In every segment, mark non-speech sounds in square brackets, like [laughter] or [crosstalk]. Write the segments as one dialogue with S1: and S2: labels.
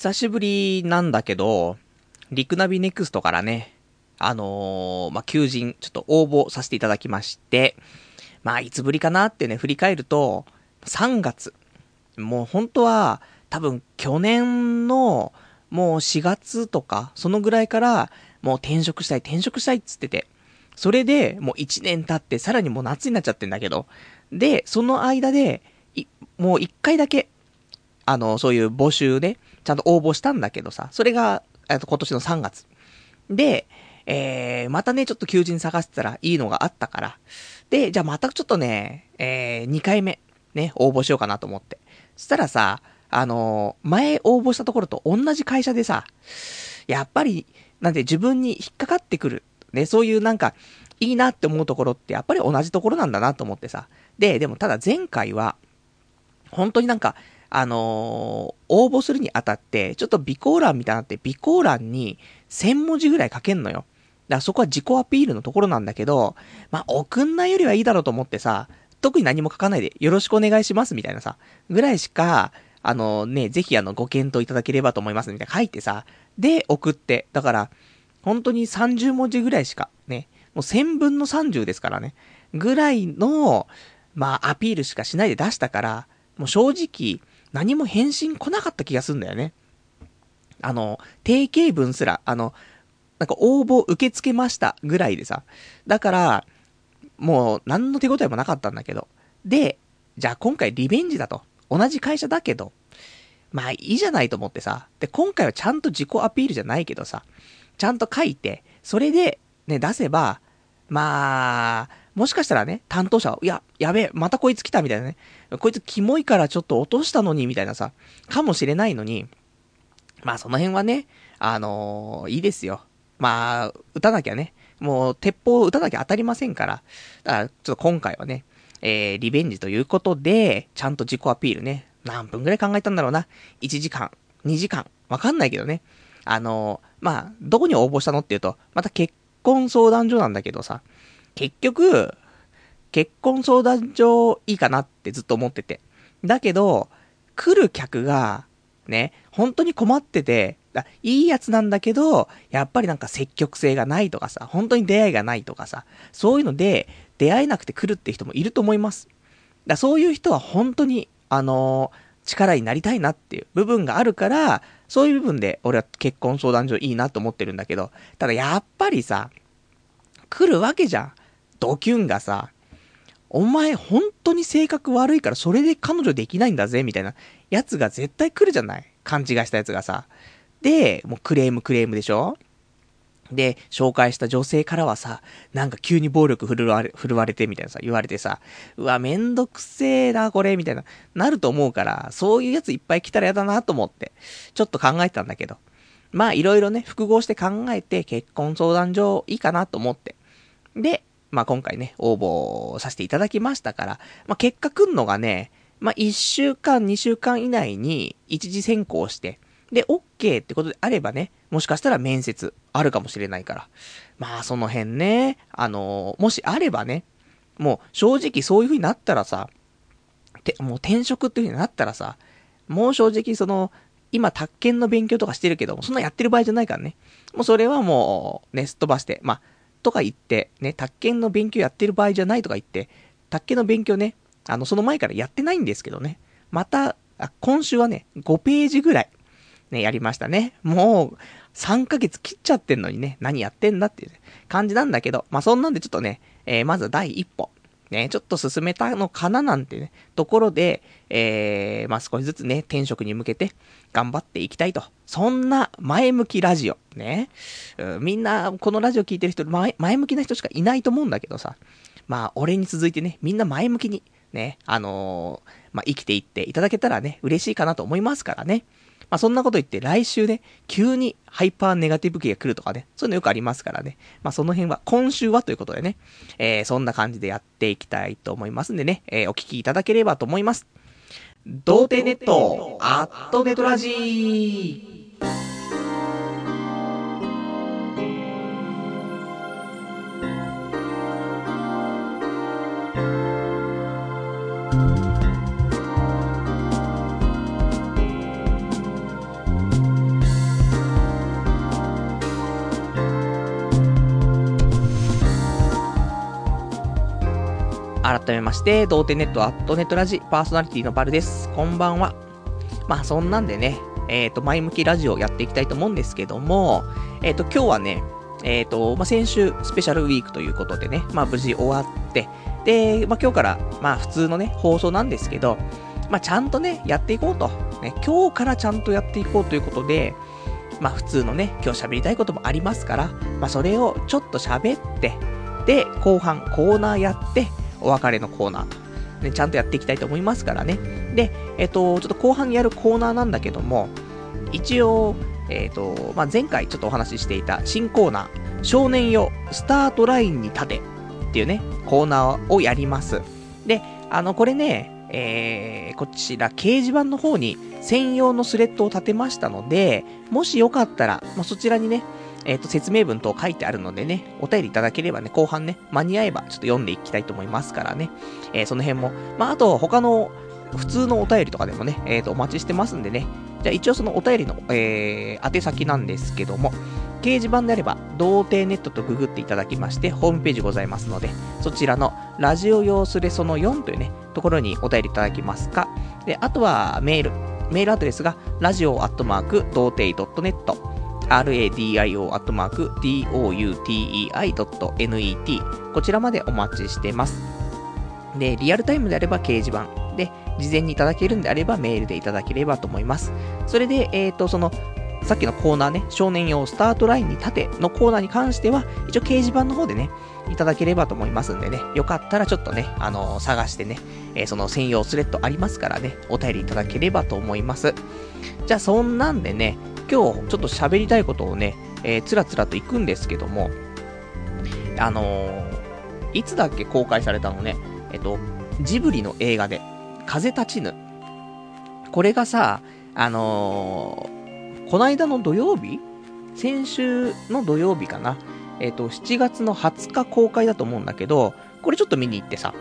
S1: 久しぶりなんだけど、リクナビネクストからね、あのー、まあ、求人、ちょっと応募させていただきまして、まあ、いつぶりかなってね、振り返ると、3月。もう本当は、多分去年の、もう4月とか、そのぐらいから、もう転職したい、転職したいっつってて。それで、もう1年経って、さらにもう夏になっちゃってんだけど。で、その間で、もう1回だけ、あの、そういう募集で、ちゃんと応募したんだけどさ、それが、えっと、今年の3月。で、えー、またね、ちょっと求人探してたらいいのがあったから。で、じゃあまたちょっとね、えー、2回目、ね、応募しようかなと思って。そしたらさ、あのー、前応募したところと同じ会社でさ、やっぱり、なんで自分に引っかかってくる。ね、そういうなんか、いいなって思うところってやっぱり同じところなんだなと思ってさ。で、でもただ前回は、本当になんか、あのー、応募するにあたって、ちょっと備考欄みたいになって、備考欄に1000文字ぐらい書けんのよ。だからそこは自己アピールのところなんだけど、まあ、送んないよりはいいだろうと思ってさ、特に何も書かないで、よろしくお願いしますみたいなさ、ぐらいしか、あのね、ぜひあの、ご検討いただければと思いますみたいな書いてさ、で、送って。だから、本当に30文字ぐらいしか、ね、もう1000分の30ですからね、ぐらいの、まあ、アピールしかしないで出したから、もう正直、何も返信来なかった気がするんだよね。あの、定型文すら、あの、なんか応募受け付けましたぐらいでさ。だから、もう何の手応えもなかったんだけど。で、じゃあ今回リベンジだと。同じ会社だけど、まあいいじゃないと思ってさ。で、今回はちゃんと自己アピールじゃないけどさ、ちゃんと書いて、それで、ね、出せば、まあ、もしかしたらね、担当者は、いや、やべえ、またこいつ来たみたいなね。こいつキモいからちょっと落としたのに、みたいなさ、かもしれないのに、まあその辺はね、あのー、いいですよ。まあ、打たなきゃね、もう鉄砲を打たなきゃ当たりませんから、だからちょっと今回はね、えー、リベンジということで、ちゃんと自己アピールね、何分くらい考えたんだろうな。1時間、2時間、わかんないけどね。あのー、まあ、どこに応募したのっていうと、また結婚相談所なんだけどさ、結局、結婚相談所いいかなってずっと思ってて。だけど、来る客が、ね、本当に困ってて、いいやつなんだけど、やっぱりなんか積極性がないとかさ、本当に出会いがないとかさ、そういうので出会えなくて来るって人もいると思います。だそういう人は本当に、あのー、力になりたいなっていう部分があるから、そういう部分で俺は結婚相談所いいなと思ってるんだけど、ただやっぱりさ、来るわけじゃん。ドキュンがさ、お前本当に性格悪いからそれで彼女できないんだぜ、みたいなやつが絶対来るじゃない？勘違いしたやつがさ。で、もうクレームクレームでしょ？で、紹介した女性からはさ、なんか急に暴力振るわれ、振るわれてみたいなさ、言われてさ、うわ、めんどくせえな、これ、みたいな、なると思うから、そういうやついっぱい来たらやだなと思って、ちょっと考えてたんだけど。まあ、いろいろね、複合して考えて、結婚相談所いいかなと思って。で、まあ今回ね、応募させていただきましたから、まあ結果来んのがね、まあ1週間、2週間以内に一時選考して、で、OK ってことであればね、もしかしたら面接あるかもしれないから。まあ、その辺ね、あのー、もしあればね、もう正直そういう風になったらさ、て、もう転職っていう風になったらさ、もう正直その、今、宅建の勉強とかしてるけども、そんなやってる場合じゃないからね。もうそれはもう、ね、すっ飛ばして、まあ、とか言って、ね、宅建の勉強やってる場合じゃないとか言って、宅建の勉強ね、あの、その前からやってないんですけどね。また、今週はね、5ページぐらい、ね、やりましたね。もう、3ヶ月切っちゃってんのにね、何やってんだっていう、感じなんだけど、まあ、そんなんでちょっとね、えー、まず第一歩。ね、ちょっと進めたのかななんてね、ところで、えー、まあ、少しずつね、転職に向けて頑張っていきたいと。そんな前向きラジオ。ね。うんみんな、このラジオ聞いてる人前、前向きな人しかいないと思うんだけどさ。まあ、俺に続いてね、みんな前向きに、ね、あのー、まあ、生きていっていただけたらね、嬉しいかなと思いますからね。まあ、そんなこと言って来週ね、急にハイパーネガティブ系が来るとかね、そういうのよくありますからね。まあ、その辺は、今週はということでね、えー、そんな感じでやっていきたいと思いますんでね、えー、お聞きいただければと思います。童貞ネット、アットネトラジー。改めまして、童貞ネットアットネットラジパーソナリティのバルです。こんばんは。まあそんなんでね、えっ、ー、と、前向きラジオやっていきたいと思うんですけども、えっ、ー、と、今日はね、えっ、ー、と、まあ先週スペシャルウィークということでね、まあ無事終わって、で、まあ今日から、まあ普通のね、放送なんですけど、まあちゃんとね、やっていこうと。ね、今日からちゃんとやっていこうということで、まあ普通のね、今日喋りたいこともありますから、まあそれをちょっと喋って、で、後半コーナーやって、お別れのコーナーと、ね、ちゃんとやっていきたいと思いますからね。で、えっ、と、ちょっと後半にやるコーナーなんだけども、一応、えっ、と、まあ、前回ちょっとお話ししていた新コーナー、少年よ、スタートラインに立てっていうね、コーナーをやります。で、あの、これね、えー、こちら掲示板の方に専用のスレッドを立てましたので、もしよかったら、まあ、そちらにね、えっ、ー、と、説明文等書いてあるのでね、お便りいただければね、後半ね、間に合えばちょっと読んでいきたいと思いますからね、えー、その辺も、まあ、あと、他の、普通のお便りとかでもね、えっ、ー、と、お待ちしてますんでね、じゃあ一応そのお便りの、えー、宛先なんですけども、掲示板であれば、童貞ネットとググっていただきまして、ホームページございますので、そちらのラジオ用スレその4というね、ところにお便りいただきますか。で、あとはメール。メールアドレスが、ラジオアットマーク、童貞 .net、radio.doutei.net、こちらまでお待ちしてます。で、リアルタイムであれば掲示板。で、事前にいただけるんであればメールでいただければと思います。それで、えっ、ー、と、その、さっきのコーナーね、少年用スタートラインに立てのコーナーに関しては、一応掲示板の方でね、いただければと思いますんでね、よかったらちょっとね、あのー、探してね、えー、その専用スレッドありますからね、お便りいただければと思います。じゃあそんなんでね、今日ちょっと喋りたいことをね、えー、つらつらと行くんですけども、あのー、いつだっけ公開されたのね、えっと、ジブリの映画で、風立ちぬ。これがさ、あのー、こないだの土曜日？先週の土曜日かな？えっ、と、7月の20日公開だと思うんだけど、これちょっと見に行ってさ。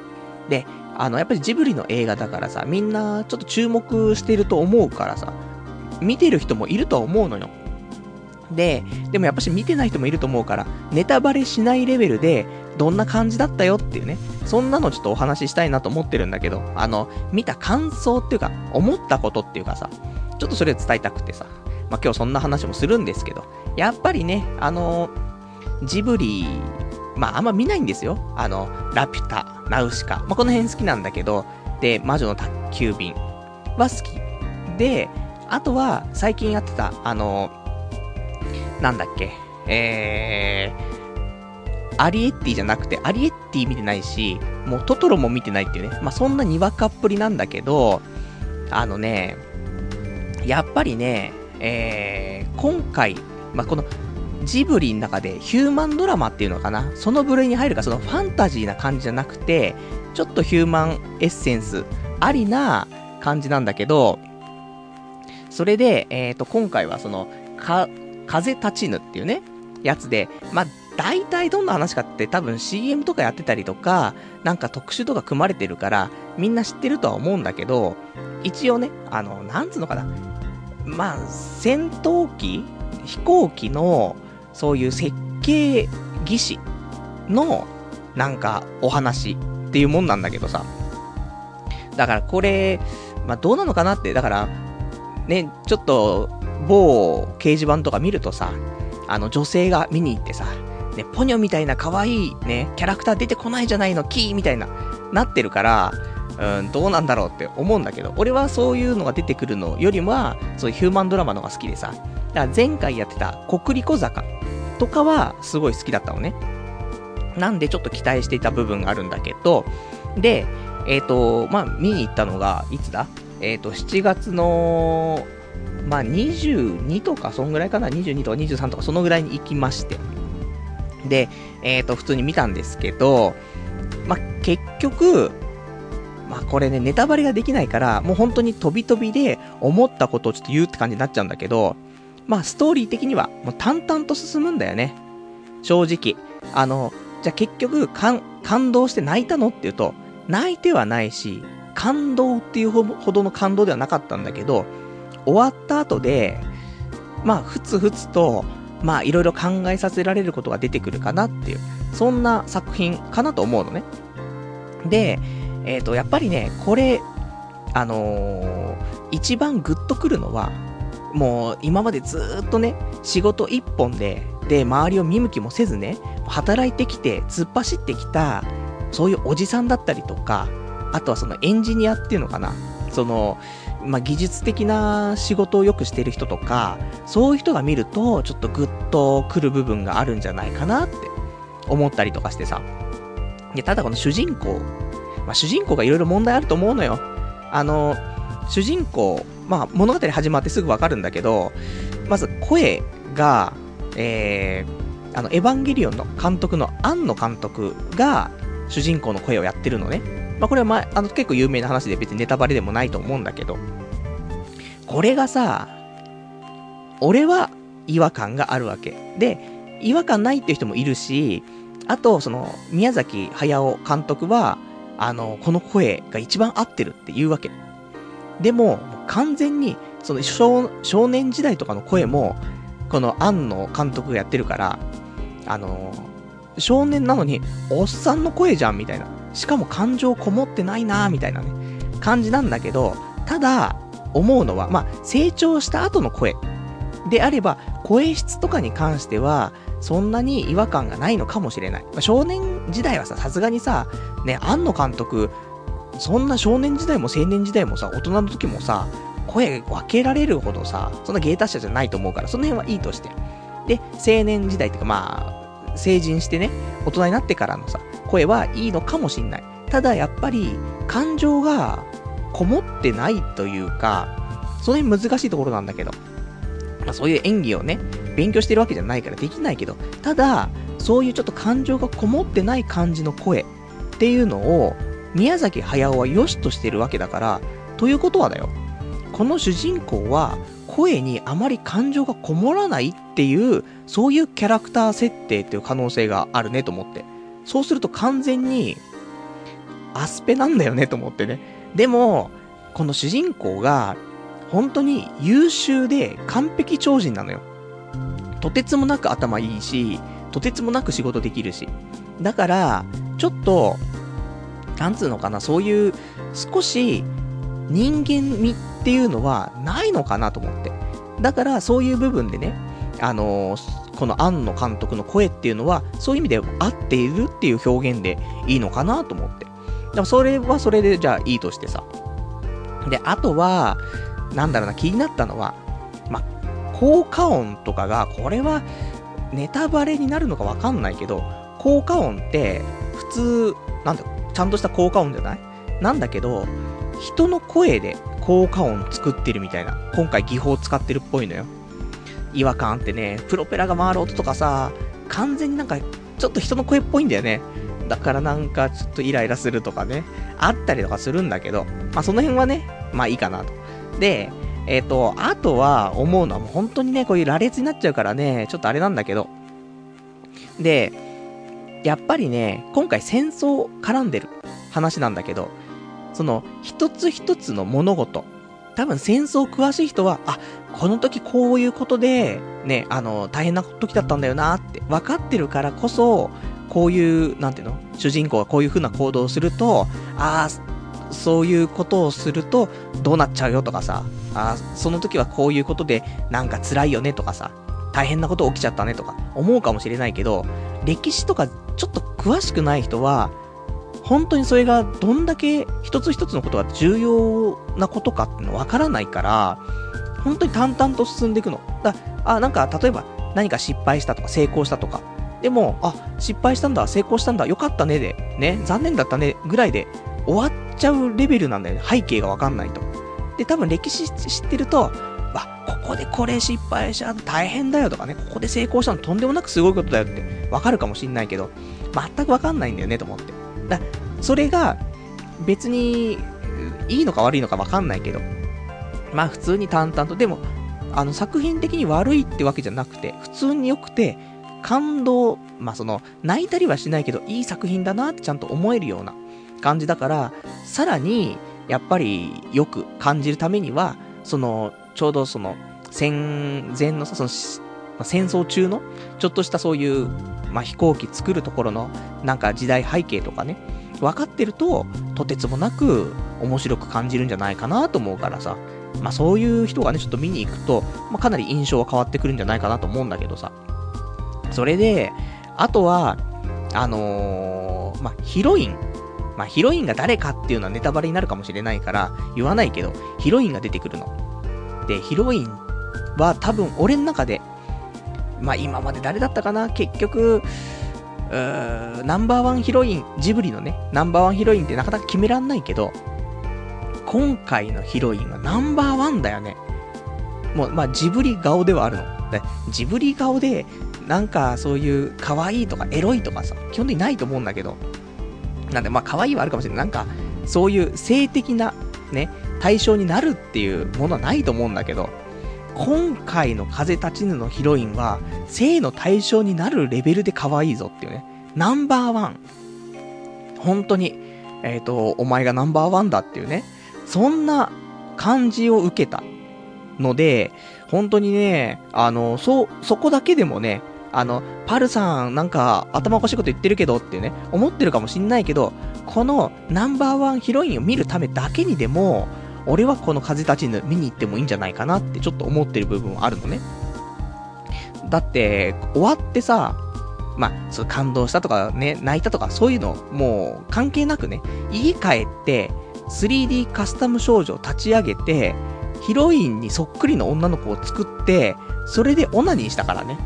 S1: で、あの、やっぱりジブリの映画だからさ、みんなちょっと注目してると思うからさ、見てる人もいるとは思うのよ。で、でもやっぱし見てない人もいると思うから、ネタバレしないレベルで、どんな感じだったよっていうね、そんなのちょっとお話ししたいなと思ってるんだけど、あの、見た感想っていうか、思ったことっていうかさ、ちょっとそれを伝えたくてさ、まあ、今日そんな話もするんですけど、やっぱりね、あのジブリ、まああんま見ないんですよ。あの、ラピュタ、ナウシカ、まあこの辺好きなんだけど、で、魔女の宅急便は好き。で、あとは、最近やってた、あの、なんだっけ、えー、アリエッティじゃなくて、アリエッティ見てないし、もうトトロも見てないっていうね、まあ、そんなにわかっぷりなんだけど、あのね、やっぱりね、えー、今回、まあ、この、ジブリの中でヒューマンドラマっていうのかな。その部類に入るか、そのファンタジーな感じじゃなくて、ちょっとヒューマンエッセンスありな感じなんだけど、それで、えっ、ー、と、今回はその、か、風立ちぬっていうね、やつで、まあ、大体どんな話かって多分 CM とかやってたりとか、なんか特集とか組まれてるから、みんな知ってるとは思うんだけど、一応ね、あの、なんつうのかな。まあ、戦闘機飛行機の、そういう設計技師の、なんか、お話っていうもんなんだけどさ。だからこれ、まあ、どうなのかなって、だから、ね、ちょっと、某掲示板とか見るとさ、あの女性が見に行ってさ、ね、ポニョみたいな可愛いね、キャラクター出てこないじゃないの、キーみたいな、なってるから、うん、どうなんだろうって思うんだけど、俺はそういうのが出てくるのよりは、そういうヒューマンドラマのが好きでさ、だから前回やってた国立小坂とかはすごい好きだったのね。なんでちょっと期待していた部分があるんだけど、で、えっ、ー、と、まあ、見に行ったのが、いつだ？えっ、ー、と、7月の、まあ、22とか、そんぐらいかな、22とか23とか、そのぐらいに行きまして。で、えっ、ー、と、普通に見たんですけど、まあ、結局、まあ、これね、ネタバレができないから、もう本当に飛び飛びで思ったことをちょっと言うって感じになっちゃうんだけど、まあ、ストーリー的には、もう淡々と進むんだよね。正直。あの、じゃあ結局、感、感動して泣いたの？って言うと、泣いてはないし、感動っていうほどの感動ではなかったんだけど、終わった後で、まあ、ふつふつと、まあ、いろいろ考えさせられることが出てくるかなっていう、そんな作品かなと思うのね。で、えっ、と、やっぱりね、これ、あのー一番グッとくるのは、もう今までずっとね、仕事一本で、で、周りを見向きもせずね、働いてきて、突っ走ってきた、そういうおじさんだったりとか、あとはそのエンジニアっていうのかな、その、まあ、技術的な仕事をよくしてる人とか、そういう人が見ると、ちょっとグッとくる部分があるんじゃないかなって思ったりとかしてさ。で、ただこの主人公、まあ、主人公がいろいろ問題あると思うのよ。あの、主人公、まあ、物語始まってすぐわかるんだけど、まず声が、えー、あの、エヴァンゲリオンの監督の庵野監督が主人公の声をやってるのね。まあ、これはまあ、あの、結構有名な話で別にネタバレでもないと思うんだけど、これがさ、俺は違和感があるわけ。で、違和感ないっていう人もいるし、あと、その、宮崎駿監督は、あの、この声が一番合ってるって言うわけ。でも、完全に、その少、少年時代とかの声も、この庵野監督がやってるから、あの、少年なのに、おっさんの声じゃん、みたいな。しかも感情こもってないな、みたいなね、感じなんだけど、ただ、思うのは、まあ、成長した後の声であれば、声質とかに関しては、そんなに違和感がないのかもしれない。まあ、少年時代はさ、さすがにさ、ね、庵野監督、そんな少年時代も青年時代もさ、大人の時もさ、声分けられるほどさ、そんな芸達者じゃないと思うから、その辺はいいとして。で、青年時代っていうかまあ、成人してね、大人になってからのさ、声はいいのかもしんない。ただやっぱり、感情がこもってないというか、その辺難しいところなんだけど。まあそういう演技をね、勉強してるわけじゃないからできないけど、ただ、そういうちょっと感情がこもってない感じの声っていうのを、宮崎駿は良しとしてるわけだから、ということはだよ。この主人公は、声にあまり感情がこもらないっていう、そういうキャラクター設定っていう可能性があるねと思って。そうすると完全に、アスペなんだよねと思ってね。でも、この主人公が、本当に優秀で完璧超人なのよ。とてつもなく頭いいし、とてつもなく仕事できるし。だから、ちょっと、なんつうのかな、そういう、少し、人間味っていうのはないのかなと思って。だから、そういう部分でね、あのーこの庵野監督の声っていうのは、そういう意味で合っているっていう表現でいいのかなと思って。でもそれはそれで、じゃあいいとしてさ。で、あとは、なんだろうな、気になったのは、ま、効果音とかが、これは、ネタバレになるのかわかんないけど、効果音って、普通、なんだちゃんとした効果音じゃない？なんだけど、人の声で効果音作ってるみたいな、今回技法使ってるっぽいのよ。違和感ってね、プロペラが回る音とかさ、完全になんか、ちょっと人の声っぽいんだよね。だからなんか、ちょっとイライラするとかね、あったりとかするんだけど、まあその辺はね、まあいいかなと。で、えっ、と、あとは思うのはもう本当にね、こういう羅列になっちゃうからね、ちょっとあれなんだけど。で、やっぱりね、今回戦争絡んでる話なんだけど、その、一つ一つの物事、多分戦争詳しい人は、あ、この時こういうことで、ね、あの、大変な時だったんだよなって分かってるからこそ、こういう、なんていうの主人公がこういう風な行動をすると、ああ、そういうことをすると、どうなっちゃうよとかさ、あその時はこういうことで、なんか辛いよねとかさ、大変なこと起きちゃったねとか、思うかもしれないけど、歴史とかちょっと詳しくない人は、本当にそれがどんだけ一つ一つのことが重要なことかっていうのわからないから、本当に淡々と進んでいくの。だあ、なんか例えば何か失敗したとか成功したとか。でも、あ、失敗したんだ、成功したんだ、よかったねで、ね、残念だったねぐらいで終わっちゃうレベルなんだよね。背景がわかんないと。で、多分歴史知ってると、あ、ここでこれ失敗しちゃう大変だよとかね、ここで成功したのとんでもなくすごいことだよってわかるかもしんないけど、全くわかんないんだよねと思って。だそれが別にいいのか悪いのかわかんないけど、まあ普通に淡々と、でも、あの作品的に悪いってわけじゃなくて、普通に良くて、感動、まあその、泣いたりはしないけど、いい作品だなってちゃんと思えるような感じだから、さらに、やっぱりよく感じるためには、その、ちょうどその、戦前のさ、その、まあ戦争中の、ちょっとしたそういう、まあ飛行機作るところの、なんか時代背景とかね、分かってると、とてつもなく面白く感じるんじゃないかなと思うからさ。まあそういう人がね、ちょっと見に行くと、まあかなり印象は変わってくるんじゃないかなと思うんだけどさ。それで、あとは、あのー、まあヒロイン。まあヒロインが誰かっていうのはネタバレになるかもしれないから言わないけど、ヒロインが出てくるの。で、ヒロインは多分俺の中で、まあ今まで誰だったかな？結局、うーナンバーワンヒロイン、ジブリのね、ナンバーワンヒロインってなかなか決めらんないけど、今回のヒロインはナンバーワンだよね。もう、まあ、ジブリ顔ではあるの。ジブリ顔で、なんかそういう可愛いとかエロいとかさ、基本的にないと思うんだけど、なんでまあ可愛いはあるかもしれない。なんか、そういう性的な、ね、対象になるっていうものはないと思うんだけど、今回の風立ちぬのヒロインは、性の対象になるレベルで可愛いぞっていうね。ナンバーワン。本当に、えっ、ー、と、お前がナンバーワンだっていうね。そんな感じを受けたので、本当にね、あの、そ、そこだけでもね、あの、パルさんなんか頭おかしいこと言ってるけどってね、思ってるかもしんないけど、このナンバーワンヒロインを見るためだけにでも、俺はこの風立ちぬ見に行ってもいいんじゃないかなってちょっと思ってる部分はあるのね。だって、終わってさ、まあ、そう感動したとかね、泣いたとかそういうのもう関係なくね、家帰って、3D カスタム少女を立ち上げて、ヒロインにそっくりの女の子を作って、それでオナニーしたからね。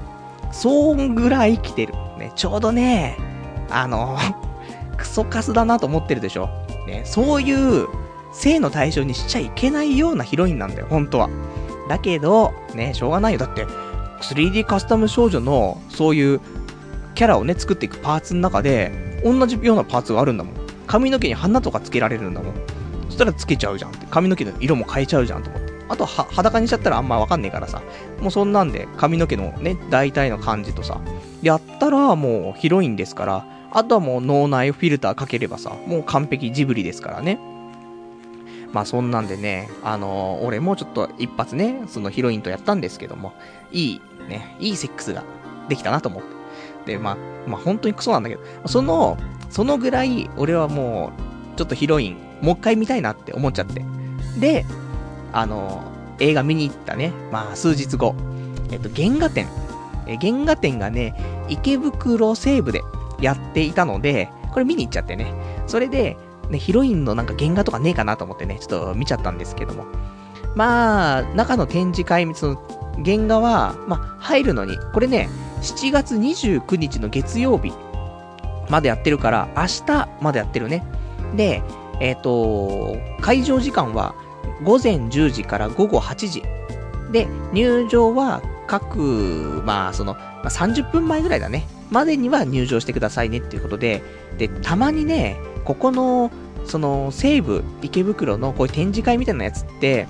S1: そんぐらい来てる。ね、ちょうどね、あの、[laughs] クソカスだなと思ってるでしょ。ね、そういう性の対象にしちゃいけないようなヒロインなんだよ、本当は。だけど、ね、しょうがないよ。だって、3D カスタム少女の、そういう、キャラをね、作っていくパーツの中で、同じようなパーツがあるんだもん。髪の毛に花とかつけられるんだもん。そしたらつけちゃうじゃんって。髪の毛の色も変えちゃうじゃんと思って。あとは、裸にしちゃったらあんまわかんねえからさ。もうそんなんで、髪の毛のね、大体の感じとさ、やったらもうヒロインですから、あとはもう脳内フィルターかければさ、もう完璧ジブリですからね。まあそんなんでね、あのー、俺もちょっと一発ね、そのヒロインとやったんですけども、いい、ね、いいセックスができたなと思って。で、まあ、まあ本当にクソなんだけど、その、そのぐらい、俺はもう、ちょっとヒロイン、もう一回見たいなって思っちゃって。で、あの、映画見に行ったね、まあ、数日後、えっと、原画展。え、原画展がね、池袋西部でやっていたので、これ見に行っちゃってね。それで、ね、ヒロインのなんか原画とかねえかなと思ってね、ちょっと見ちゃったんですけども。まあ、中の展示会、その、原画は、まあ、入るのに、これね、7月29日の月曜日までやってるから、明日までやってるね。で、えっ、ー、と、会場時間は午前10時から午後8時。で、入場は各、まあ、その、まあ、30分前ぐらいだね。までには入場してくださいねっていうことで、で、たまにね、ここの、その、西武池袋のこういう展示会みたいなやつって、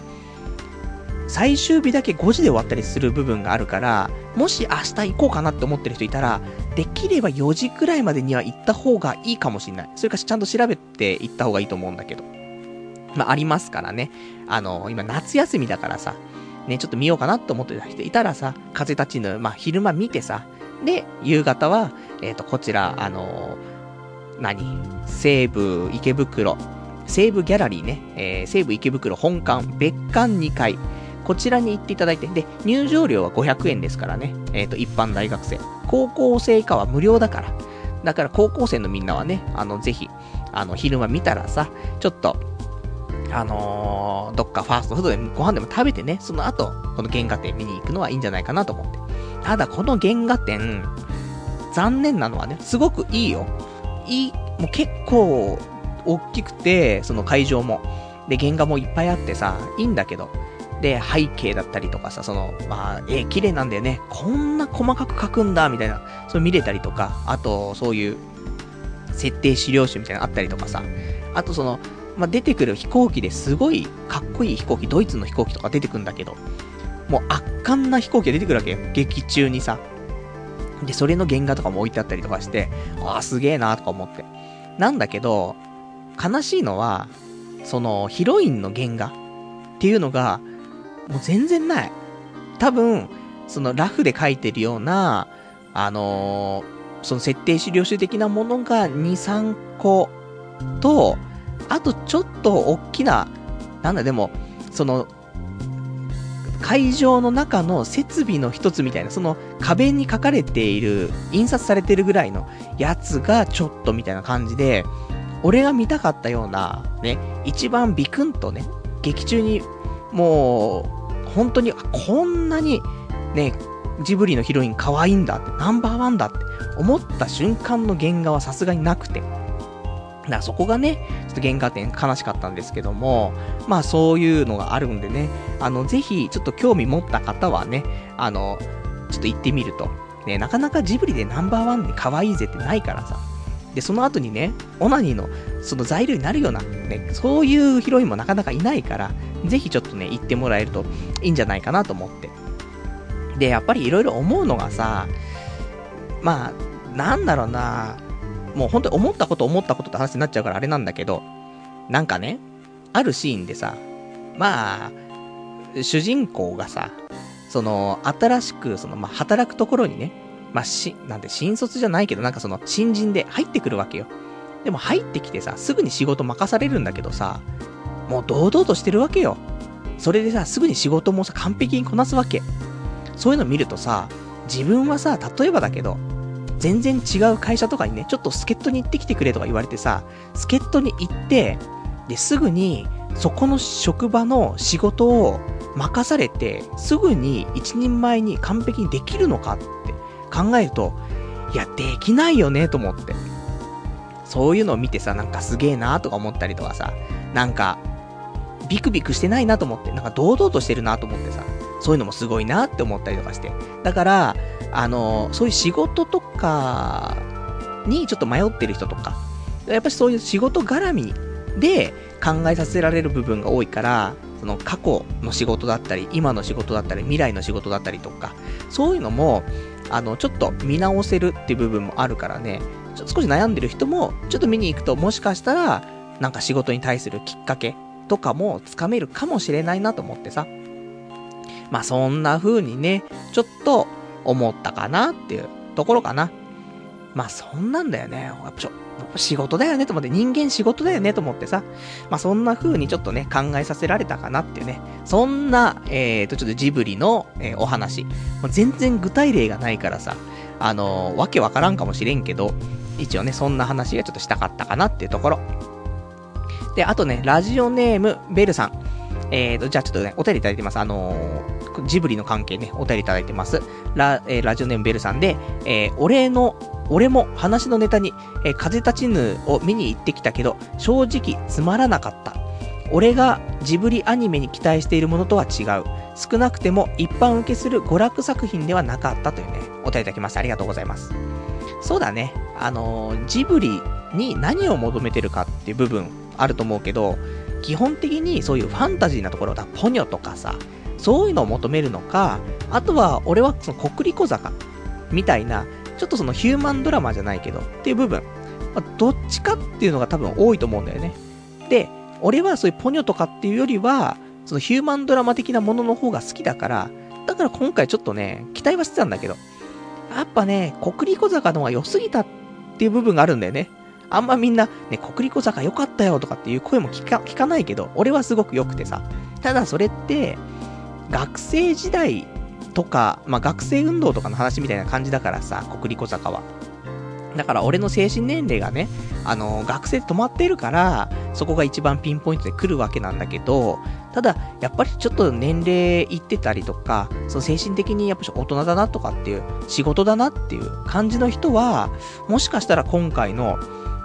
S1: 最終日だけ5時で終わったりする部分があるから、もし明日行こうかなって思ってる人いたら、できれば4時くらいまでには行った方がいいかもしんない。それかちゃんと調べて行った方がいいと思うんだけど。まあ、ありますからね。あの、今夏休みだからさ、ね、ちょっと見ようかなって思ってた人いたらさ、風立ちぬ、まあ、昼間見てさ、で、夕方は、えっ、ー、と、こちら、あのー、何？西武池袋、西武ギャラリーね、えー、西武池袋本館、別館2階、こちらに行っていただいて、で、入場料は500円ですからね。えっ、ー、と、一般大学生。高校生以下は無料だから。だから高校生のみんなはね、あの、ぜひ、あの、昼間見たらさ、ちょっと、あのー、どっかファーストフードでご飯でも食べてね、その後、この原画展見に行くのはいいんじゃないかなと思って。ただ、この原画展、残念なのはね、すごくいいよ。いい、もう結構、大きくて、その会場も。で、原画もいっぱいあってさ、いいんだけど、で、背景だったりとかさ、その、まあ、絵綺麗なんだよね。こんな細かく描くんだ、みたいな。それ見れたりとか、あと、そういう、設定資料集みたいなのあったりとかさ。あとその、まあ、出てくる飛行機ですごいかっこいい飛行機、ドイツの飛行機とか出てくるんだけど、もう圧巻な飛行機が出てくるわけよ。劇中にさ。で、それの原画とかも置いてあったりとかして、ああ、すげえなとか思って。なんだけど、悲しいのは、その、ヒロインの原画っていうのが、もう全然ない。多分、そのラフで書いてるような、あのー、その設定資料集的なものが2、3個と、あとちょっと大きな、なんだ、でも、その、会場の中の設備の一つみたいな、その壁に書かれている、印刷されてるぐらいのやつがちょっとみたいな感じで、俺が見たかったような、ね、一番ビクンとね、劇中に、もう、本当に、こんなに、ね、ジブリのヒロイン可愛いんだって、ナンバーワンだって思った瞬間の原画はさすがになくて。だからそこがね、ちょっと原画展悲しかったんですけども、まあそういうのがあるんでね、あの、ぜひちょっと興味持った方はね、あの、ちょっと行ってみると。ね、なかなかジブリでナンバーワンで可愛いぜってないからさ。で、その後にね、オナニーのその材料になるような、ね、そういうヒロインもなかなかいないから、ぜひちょっとね、行ってもらえるといいんじゃないかなと思って。で、やっぱりいろいろ思うのがさ、まあ、なんだろうな、もう本当に思ったこと思ったことって話になっちゃうからあれなんだけど、なんかね、あるシーンでさ、まあ、主人公がさ、その、新しく、その、まあ、働くところにね、まあ、し、なんで、新卒じゃないけど、なんかその、新人で入ってくるわけよ。でも入ってきてさ、すぐに仕事任されるんだけどさ、もう堂々としてるわけよ。それでさ、すぐに仕事もさ、完璧にこなすわけ。そういうの見るとさ、自分はさ、例えばだけど、全然違う会社とかにね、ちょっと助っ人に行ってきてくれとか言われてさ、助っ人に行って、で、すぐに、そこの職場の仕事を任されて、すぐに一人前に完璧にできるのかって考えると、いや、できないよね、と思って。そういうのを見てさ、なんかすげえなとか思ったりとかさ、なんか、ビクビクしてないなと思って、なんか堂々としてるなと思ってさ、そういうのもすごいなって思ったりとかして。だから、あの、そういう仕事とかにちょっと迷ってる人とか、やっぱりそういう仕事絡みで考えさせられる部分が多いから、その過去の仕事だったり、今の仕事だったり、未来の仕事だったりとか、そういうのも、あの、ちょっと見直せるっていう部分もあるからね、ちょ少し悩んでる人も、ちょっと見に行くと、もしかしたら、なんか仕事に対するきっかけとかもつかめるかもしれないなと思ってさ。まあそんな風にね、ちょっと思ったかなっていうところかな。まあそんなんだよね。やっぱちょ仕事だよねと思って、人間仕事だよねと思ってさ、まあそんな風にちょっとね、考えさせられたかなっていうね、そんな、えーと、ちょっとジブリの、えー、お話。もう全然具体例がないからさ、あのー、わけわからんかもしれんけど、一応ね、そんな話がちょっとしたかったかなっていうところ。で、あとね、ラジオネーム、ベルさん。えーと、じゃあちょっとね、お便りいただいてます。あのー、ジブリの関係ね、お便りいただいてます。ラ、えー、ラジオネームベルさんで、えー、お礼の、俺も話のネタに、えー、風立ちぬを見に行ってきたけど、正直つまらなかった。俺がジブリアニメに期待しているものとは違う。少なくても一般受けする娯楽作品ではなかったというね、お便りいただきましてありがとうございます。そうだね、あのー、ジブリに何を求めてるかっていう部分あると思うけど、基本的にそういうファンタジーなところだ、ポニョとかさ、そういうのを求めるのか、あとは俺はその国立小坂みたいな、ちょっとそのヒューマンドラマじゃないけどっていう部分、まあ、どっちかっていうのが多分多いと思うんだよね。で、俺はそういうポニョとかっていうよりは、そのヒューマンドラマ的なものの方が好きだから、だから今回ちょっとね、期待はしてたんだけど、やっぱね、国立小坂の方が良すぎたっていう部分があるんだよね。あんまみんな、ね、国立小坂良かったよとかっていう声も聞かないけど、俺はすごく良くてさ。ただそれって、学生時代とか、まあ学生運動とかの話みたいな感じだからさ、国立小坂は。だから俺の精神年齢がね、あの、学生で止まってるから、そこが一番ピンポイントで来るわけなんだけど、ただ、やっぱりちょっと年齢いってたりとか、その精神的にやっぱ大人だなとかっていう、仕事だなっていう感じの人は、もしかしたら今回の、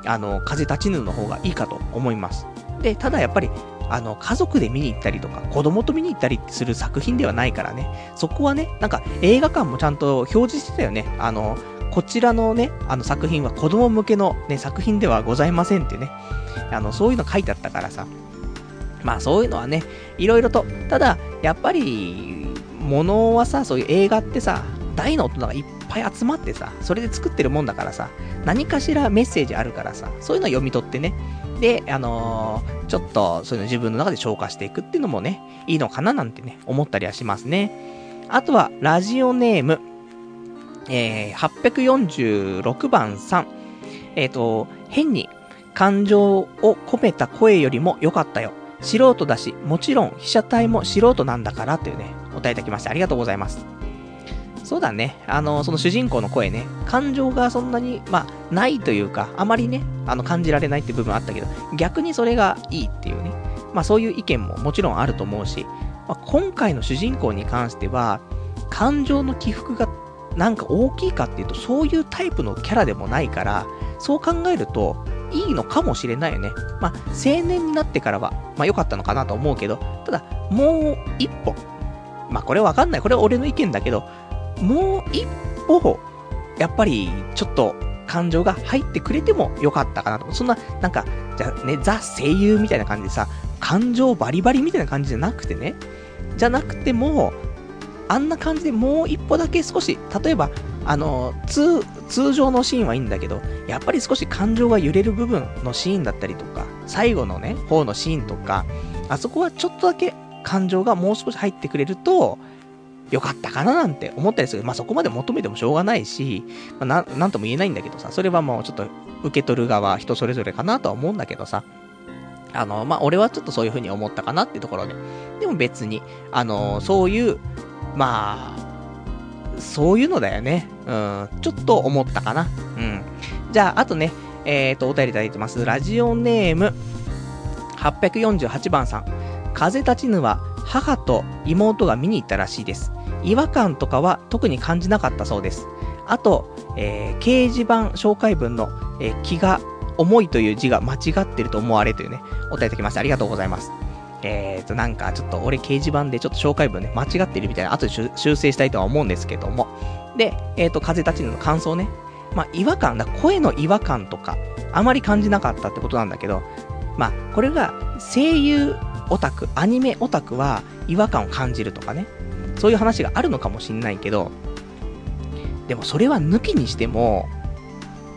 S1: あの、風立ちぬの方がいいかと思います。で、ただやっぱり、あの、家族で見に行ったりとか、子供と見に行ったりする作品ではないからね、そこはね、なんか映画館もちゃんと表示してたよね。あの、こちらのね、あの作品は子供向けのね、作品ではございませんってね、あの、そういうの書いてあったからさ。まあそういうのはね、いろいろと、ただ、やっぱり、ものはさ、そういう映画ってさ、大の大人がいっぱい集まってさ、それで作ってるもんだからさ、何かしらメッセージあるからさ、そういうの読み取ってね、で、あのー、ちょっと、そういうの自分の中で消化していくっていうのもね、いいのかななんてね、思ったりはしますね。あとは、ラジオネーム、えー、846番さん。えっ、ー、と、変に感情を込めた声よりも良かったよ。素人だし、もちろん被写体も素人なんだからというね、お答えいただきましてありがとうございます。そうだね。あの、その主人公の声ね、感情がそんなに、まあ、ないというか、あまりね、あの、感じられないって部分あったけど、逆にそれがいいっていうね。まあ、そういう意見ももちろんあると思うし、まあ、今回の主人公に関しては、感情の起伏がなんか大きいかっていうと、そういうタイプのキャラでもないから、そう考えると、いいのかもしれないよね。まあ、青年になってからは、まあ良かったのかなと思うけど、ただ、もう一歩。まあこれわかんない。これは俺の意見だけど、もう一歩、やっぱり、ちょっと、感情が入ってくれてもよかったかなと。そんな、なんか、じゃね、ザ声優みたいな感じでさ、感情バリバリみたいな感じじゃなくてね、じゃなくても、あんな感じでもう一歩だけ少し、例えば、あの、通、通常のシーンはいいんだけど、やっぱり少し感情が揺れる部分のシーンだったりとか、最後のね、方のシーンとか、あそこはちょっとだけ感情がもう少し入ってくれると、よかったかななんて思ったりする。まあ、そこまで求めてもしょうがないし、まあ、な、んとも言えないんだけどさ、それはもうちょっと受け取る側人それぞれかなとは思うんだけどさ、あの、まあ、俺はちょっとそういう風に思ったかなっていうところで。でも別に、あの、そういう、まあ、そういうのだよね。うん、ちょっと思ったかな。うん。じゃあ、あとね、えっ、ー、と、お便りいただいてます。ラジオネーム、848番さん。風立ちぬは、母と妹が見に行ったらしいです。違和感とかは特に感じなかったそうです。あと、えー、掲示板紹介文の、えー、気が重いという字が間違ってると思われというね、お答えいただきましてありがとうございます。えーと、なんかちょっと俺掲示板でちょっと紹介文ね、間違ってるみたいな、後で修正したいとは思うんですけども。で、えっ、ー、と、風立ちぬの感想ね。まあ、違和感だ、声の違和感とか、あまり感じなかったってことなんだけど、まあ、これが声優オタク、アニメオタクは違和感を感じるとかね、そういう話があるのかもしんないけど、でもそれは抜きにしても、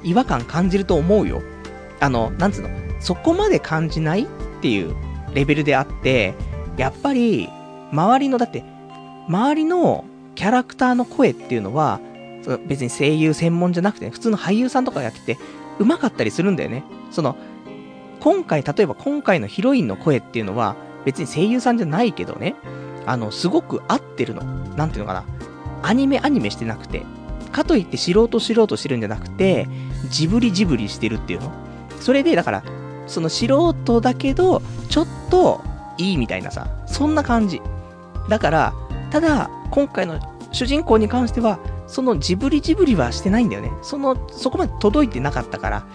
S1: 違和感感じると思うよ。あの、なんつうの、そこまで感じないっていうレベルであって、やっぱり、周りの、だって、周りのキャラクターの声っていうのは、その別に声優専門じゃなくて、ね、普通の俳優さんとかやってて、上手かったりするんだよね。その、今回、例えば今回のヒロインの声っていうのは、別に声優さんじゃないけどね、あの、すごく合ってるの。なんていうのかな。アニメアニメしてなくて、かといって素人素人してるんじゃなくて、ジブリジブリしてるっていうの。それで、だから、その素人だけど、ちょっといいみたいなさ、そんな感じ。だから、ただ、今回の主人公に関しては、そのジブリジブリはしてないんだよね。その、そこまで届いてなかったから、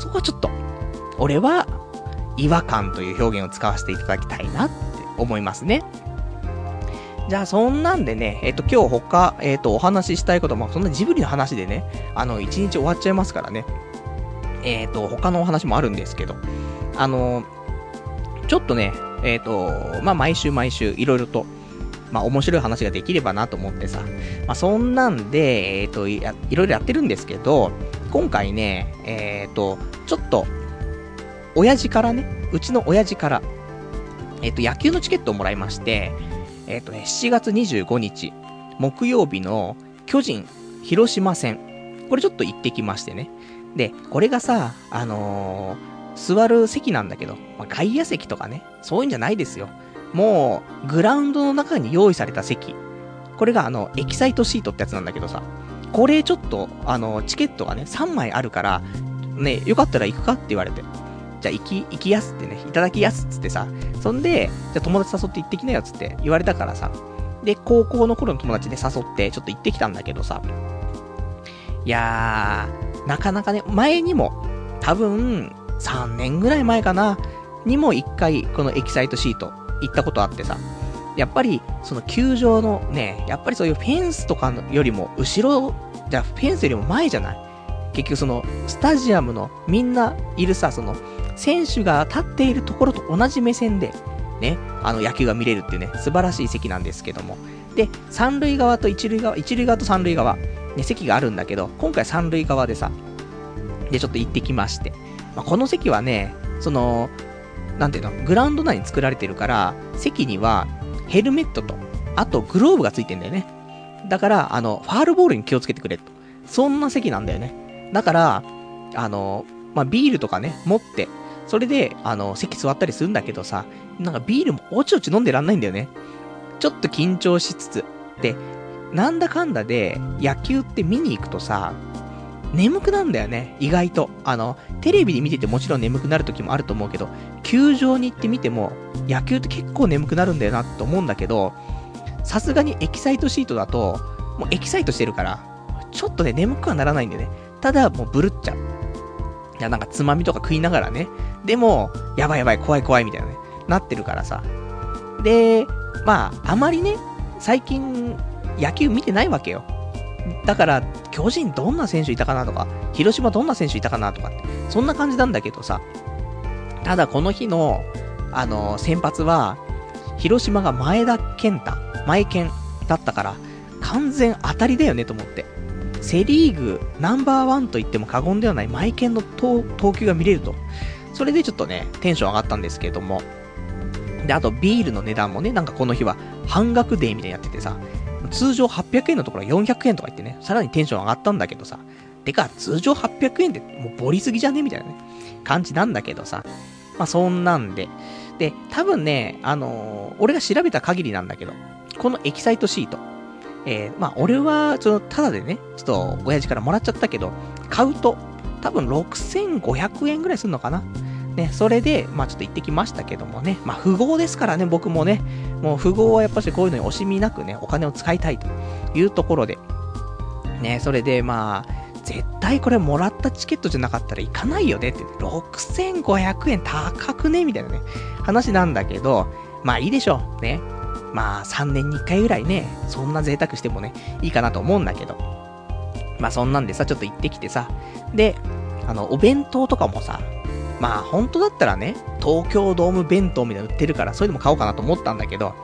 S1: そこはちょっと、俺は、違和感という表現を使わせていただきたいなって思いますね。じゃあ、そんなんでね、えっ、と、今日他、えっ、と、お話ししたいことも、そんなジブリの話でね、あの、一日終わっちゃいますからね。えっ、と、他のお話もあるんですけど、あの、ちょっとね、えっ、と、まあ、毎週毎週、いろいろと、まあ、面白い話ができればなと思ってさ、まあ、そんなんで、えっ、とい、いろいろやってるんですけど、今回ね、えっ、と、ちょっと、親父からね、うちの親父から、えっ、と、野球のチケットをもらいまして、えっ、とね、7月25日、木曜日の巨人、広島戦、これちょっと行ってきましてね。で、これがさ、あのー、座る席なんだけど、まあ、外野席とかね、そういうんじゃないですよ。もう、グラウンドの中に用意された席。これがあの、エキサイトシートってやつなんだけどさ、これちょっと、あの、チケットがね、3枚あるから、ね、よかったら行くかって言われて。じゃあ行き、行きやすってね、いただきやすっつってさ、そんで、じゃあ友達誘って行ってきなよっつって言われたからさ、で、高校の頃の友達で誘って、ちょっと行ってきたんだけどさ、いやー、なかなかね、前にも、多分、3年ぐらい前かな、にも1回、このエキサイトシート、行ったことあってさ、やっぱり、その球場のね、やっぱりそういうフェンスとかよりも、後ろ、じゃフェンスよりも前じゃない？結局その、スタジアムのみんないるさ、その、選手が立っているところと同じ目線で、ね、あの野球が見れるっていうね、素晴らしい席なんですけども。で、三塁側と一塁側、一塁側と三塁側、ね、席があるんだけど、今回三塁側でさ、で、ちょっと行ってきまして。まあ、この席はね、その、なんていうの、グラウンド内に作られてるから、席にはヘルメットと、あとグローブがついてんだよね。だから、あの、ファールボールに気をつけてくれと。そんな席なんだよね。だから、あの、まあ、ビールとかね、持って、それで、あの、席座ったりするんだけどさ、なんかビールもおちおち飲んでらんないんだよね。ちょっと緊張しつつ。で、なんだかんだで、野球って見に行くとさ、眠くなんだよね、意外と。あの、テレビで見ててもちろん眠くなる時もあると思うけど、球場に行ってみても、野球って結構眠くなるんだよなって思うんだけど、さすがにエキサイトシートだと、もうエキサイトしてるから、ちょっとね、眠くはならないんだよね。ただ、もうブルっちゃう。いや、なんかつまみとか食いながらね。でも、やばいやばい、怖い怖いみたいなね、なってるからさ。で、まあ、あまりね、最近、野球見てないわけよ。だから、巨人どんな選手いたかなとか、広島どんな選手いたかなとかって、そんな感じなんだけどさ。ただ、この日の、あの、先発は、広島が前田健太、前健だったから、完全当たりだよねと思って。セリーグナンバーワンと言っても過言ではないマイケンの投球が見れると。それでちょっとね、テンション上がったんですけれども。で、あとビールの値段もね、なんかこの日は半額デーみたいにやっててさ、通常800円のところは400円とか言ってね、さらにテンション上がったんだけどさ、てか、通常800円でもうボリすぎじゃねみたいなね、感じなんだけどさ、まあそんなんで、で、多分ね、あのー、俺が調べた限りなんだけど、このエキサイトシート、えー、まあ、俺は、ちょっと、ただでね、ちょっと、親父からもらっちゃったけど、買うと、多分6500円ぐらいするのかな。ね、それで、まあちょっと行ってきましたけどもね、まあ富豪ですからね、僕もね、もう富豪はやっぱしこういうのに惜しみなくね、お金を使いたいというところで、ね、それでまあ、絶対これもらったチケットじゃなかったら行かないよねって、6500円高くね？みたいなね、話なんだけど、まあいいでしょう。ね。まあ3年に1回ぐらいね、そんな贅沢してもね、いいかなと思うんだけど。まあそんなんでさ、ちょっと行ってきてさ。で、あの、お弁当とかもさ、まあ本当だったらね、東京ドーム弁当みたいなの売ってるから、それでも買おうかなと思ったんだけど、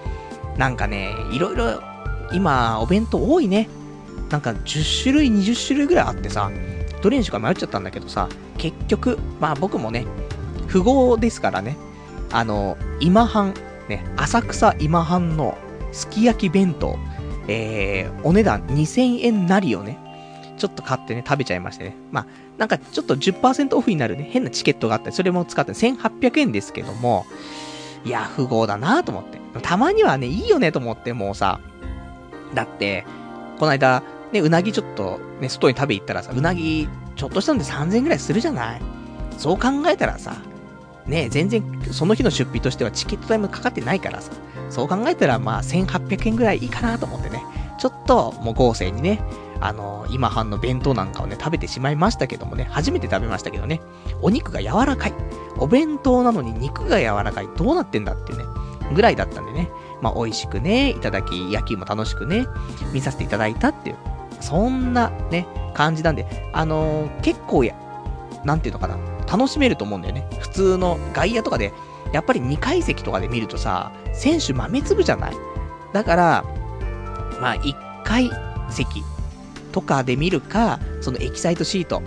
S1: なんかね、いろいろ、今、お弁当多いね。なんか10種類、20種類ぐらいあってさ、どれにしようか迷っちゃったんだけどさ、結局、まあ僕もね、富豪ですからね、あの、今半、ね、浅草今半のすき焼き弁当、えー、お値段2000円なりをね、ちょっと買ってね、食べちゃいましてね。まあ、なんかちょっと10%オフになるね、変なチケットがあって、それも使って1800円ですけども、いや、富豪だなと思って。たまにはね、いいよねと思って、もうさ、だって、この間、ね、うなぎちょっと、ね、外に食べ行ったらさ、うなぎ、ちょっとしたんで3000円ぐらいするじゃないそう考えたらさ、ね、全然その日の出費としてはチケット代もかかってないからさ、そう考えたらまあ1800円ぐらいいいかなと思ってね、ちょっともう合成にね、あのー、今半の弁当なんかをね、食べてしまいましたけどもね、初めて食べましたけどね、お肉が柔らかい。お弁当なのに肉が柔らかい。どうなってんだっていうね、ぐらいだったんでね、まあ美味しくね、いただき、野球も楽しくね、見させていただいたっていう、そんなね、感じなんで、あのー、結構や、なんていうのかな、楽しめると思うんだよね。普通の外野とかで、やっぱり2階席とかで見るとさ、選手豆粒じゃない？だから、まあ1階席とかで見るか、そのエキサイトシート。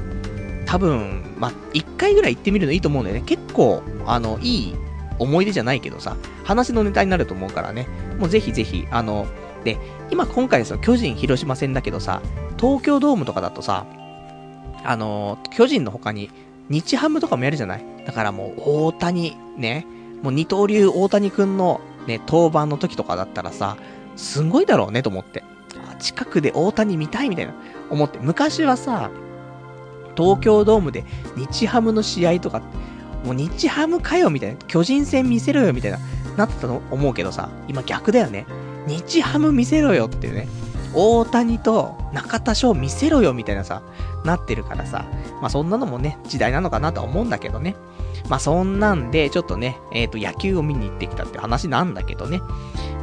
S1: 多分、まあ、1回ぐらい行ってみるのいいと思うんだよね。結構、あの、いい思い出じゃないけどさ、話のネタになると思うからね。もうぜひぜひ、あの、で、今今回ですよ、巨人広島戦だけどさ、東京ドームとかだとさ、あの、巨人の他に日ハムとかもやるじゃない？だからもう、大谷、ね、もう二刀流大谷くんのね、登板の時とかだったらさ、すんごいだろうねと思って。近くで大谷見たいみたいな思って。昔はさ、東京ドームで日ハムの試合とかもう日ハムかよみたいな。巨人戦見せろよみたいな、なってたと思うけどさ、今逆だよね。日ハム見せろよっていうね。大谷と中田翔見せろよみたいなさ、なってるからさ、まあそんなのもね、時代なのかなとは思うんだけどね。まあそんなんで、ちょっとね、えっ、ー、と野球を見に行ってきたって話なんだけどね。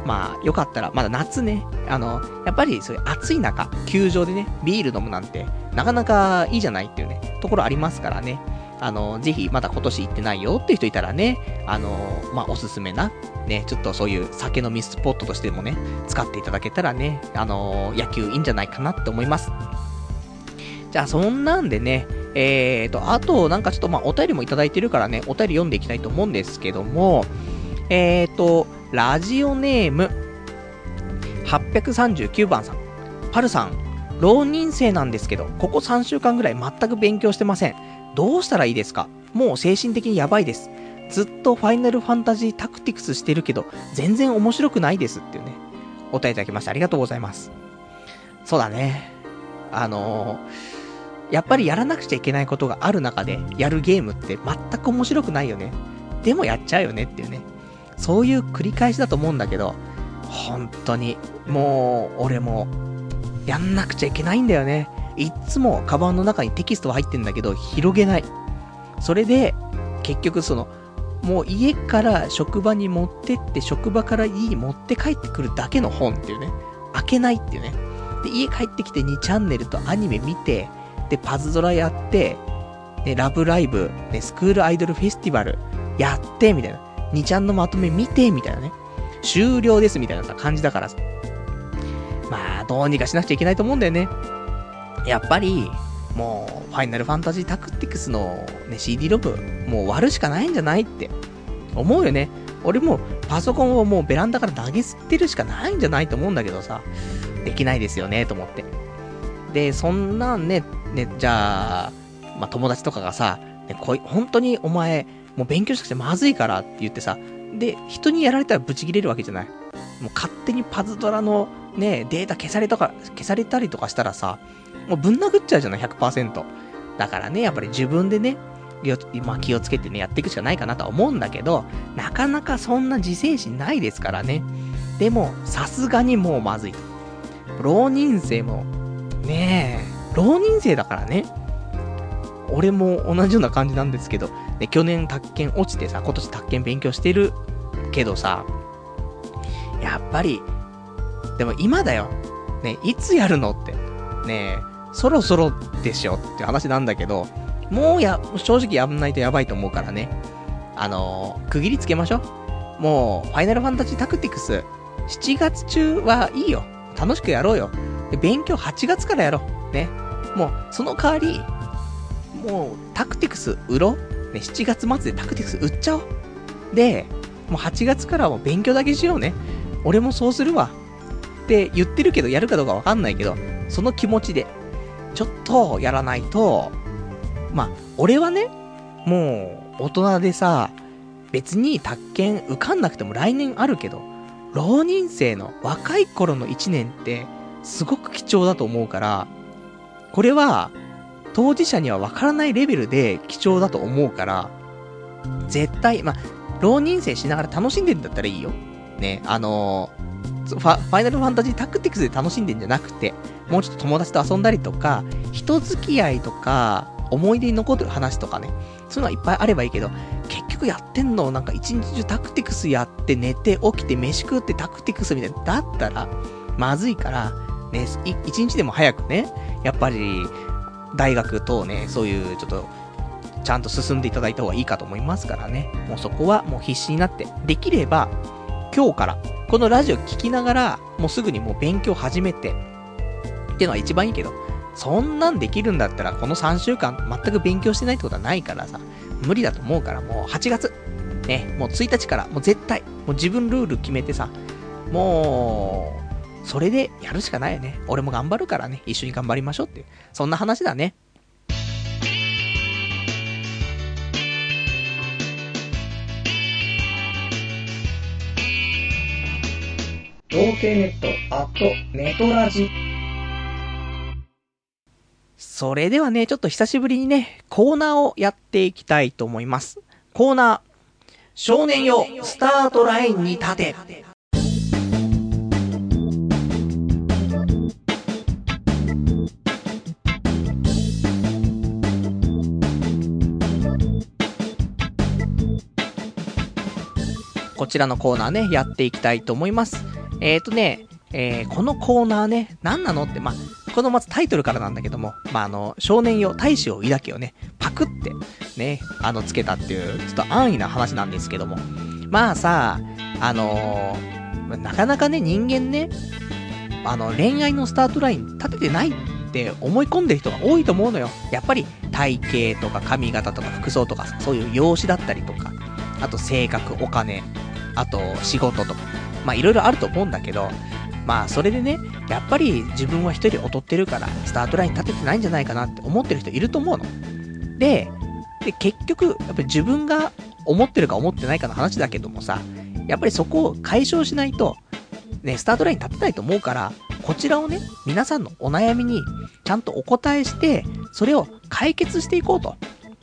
S1: まあよかったら、まだ夏ね、あの、やっぱりそういう暑い中、球場でね、ビール飲むなんて、なかなかいいじゃないっていうね、ところありますからね。あの、ぜひまだ今年行ってないよっていう人いたらね、あの、まあ、おすすめな、ね、ちょっとそういう酒飲みスポットとしてもね、使っていただけたらね、あの、野球いいんじゃないかなって思います。じゃあ、そんなんでね、えーと、あと、なんかちょっとまあ、お便りもいただいてるからね、お便り読んでいきたいと思うんですけども、えーと、ラジオネーム、839番さん。パルさん、浪人生なんですけど、ここ3週間ぐらい全く勉強してません。どうしたらいいですか？もう精神的にやばいです。ずっとファイナルファンタジータクティクスしてるけど、全然面白くないですっていうね、お答えいただきましてありがとうございます。そうだね。あのー、やっぱりやらなくちゃいけないことがある中でやるゲームって全く面白くないよね。でもやっちゃうよねっていうね。そういう繰り返しだと思うんだけど、本当に、もう、俺も、やんなくちゃいけないんだよね。いっつもカバンの中にテキストは入ってんだけど、広げない。それで、結局その、もう家から職場に持ってって、職場から家に持って帰ってくるだけの本っていうね。開けないっていうね。で、家帰ってきて2チャンネルとアニメ見て、で、パズドラやって、ね、ラブライブ、ね、スクールアイドルフェスティバルやって、みたいな。2ちゃんのまとめ見て、みたいなね。終了ですみたいなさ、感じだからさ。まあ、どうにかしなくちゃいけないと思うんだよね。やっぱり、もう、ファイナルファンタジータクティクスのね、CD ロブ、もう割るしかないんじゃないって思うよね。俺もパソコンをもうベランダから投げ捨てるしかないんじゃないと思うんだけどさ、できないですよね、と思って。で、そんなんね、ね、じゃあ、まあ、友達とかがさ、ね、こい、本当にお前、もう勉強しなくてまずいからって言ってさ、で、人にやられたらブチ切れるわけじゃない。もう勝手にパズドラのね、データ消されたか、消されたりとかしたらさ、もうぶん殴っちゃうじゃない、100%。だからね、やっぱり自分でね、まあ、気をつけてね、やっていくしかないかなとは思うんだけど、なかなかそんな自制心ないですからね。でも、さすがにもうまずい。浪人生も、ねえ、浪人生だからね。俺も同じような感じなんですけど、ね、去年宅建落ちてさ、今年宅建勉強してるけどさ、やっぱり、でも今だよ。ね、いつやるのって。ねえそろそろでしょって話なんだけど、もうや、正直やんないとやばいと思うからね。あのー、区切りつけましょう。もう、ファイナルファンタジータクティクス、7月中はいいよ。楽しくやろうよ。で、勉強8月からやろう。ね。もう、その代わり、もう、タクティクス売ろう。ね、7月末でタクティクス売っちゃおう。で、もう8月からは勉強だけしようね。俺もそうするわ。って言ってるけど、やるかどうかわかんないけど、その気持ちで、ちょっとやらないと、まあ、俺はね、もう、大人でさ、別に宅建受かんなくても来年あるけど、浪人生の若い頃の1年って、すごく貴重だと思うから、これは、当事者には分からないレベルで貴重だと思うから、絶対、まあ、浪人生しながら楽しんでんだったらいいよ。ね、あのー、ファ、ファイナルファンタジータクティクスで楽しんでんじゃなくて、もうちょっと友達と遊んだりとか、人付き合いとか、思い出に残ってる話とかね、そういうのはいっぱいあればいいけど、結局やってんのなんか一日中タクティクスやって寝て起きて飯食ってタクティクスみたいな。だったら、まずいから、ね、一日でも早くね、やっぱり、大学等ね、そういうちょっと、ちゃんと進んでいただいた方がいいかと思いますからね。もうそこはもう必死になって、できれば、今日から、このラジオ聞きながら、もうすぐにもう勉強始めて、ってのは一番いいけど、そんなんできるんだったら、この3週間、全く勉強してないってことはないからさ、無理だと思うから、もう8月、ね、もう1日から、もう絶対、もう自分ルール決めてさ、もう、それでやるしかないよね。俺も頑張るからね、一緒に頑張りましょうっていう。そんな話だね。童貞ネット、アット、ネトラジ。それではね、ちょっと久しぶりにね、コーナーをやっていきたいと思います。コーナー、少年よ、スタートラインに立て。こちらのコーナーね、やっていきたいと思います。えっ、ー、とね、えー、このコーナーね、何なのって、まあ、このまずタイトルからなんだけども、まあ、あの、少年よ、大使を抱けをね、パクって、ね、あの、つけたっていう、ちょっと安易な話なんですけども。まあさ、あのー、なかなかね、人間ね、あの、恋愛のスタートライン立ててないって思い込んでる人が多いと思うのよ。やっぱり、体型とか髪型とか服装とか、そういう容姿だったりとか、あと性格、お金、あと仕事とか、まあいろいろあると思うんだけど、まあそれでね、やっぱり自分は一人劣ってるから、スタートライン立ててないんじゃないかなって思ってる人いると思うの。で、で、結局、やっぱり自分が思ってるか思ってないかの話だけどもさ、やっぱりそこを解消しないと、ね、スタートライン立てないと思うから、こちらをね、皆さんのお悩みにちゃんとお答えして、それを解決していこうと。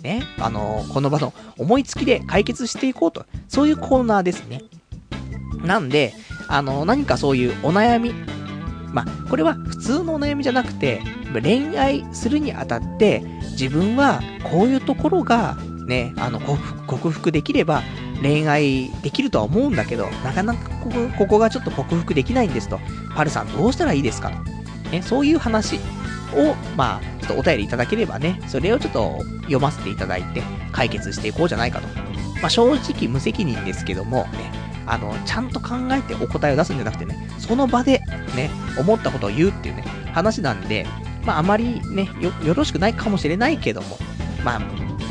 S1: ね、あのー、この場の思いつきで解決していこうと。そういうコーナーですね。なんで、あの、何かそういうお悩み、まあ、これは普通のお悩みじゃなくて、恋愛するにあたって、自分はこういうところが、ね、あの、克服できれば、恋愛できるとは思うんだけど、なかなかここここがちょっと克服できないんですと。パルさんどうしたらいいですかね、そういう話を、まあ、ちょっとお便りいただければね、それをちょっと読ませていただいて、解決していこうじゃないかと。まあ、正直無責任ですけども、ね、あの、ちゃんと考えてお答えを出すんじゃなくてね、その場でね、思ったことを言うっていうね、話なんで、まあ、あまりね、よ、よろしくないかもしれないけども、まあ、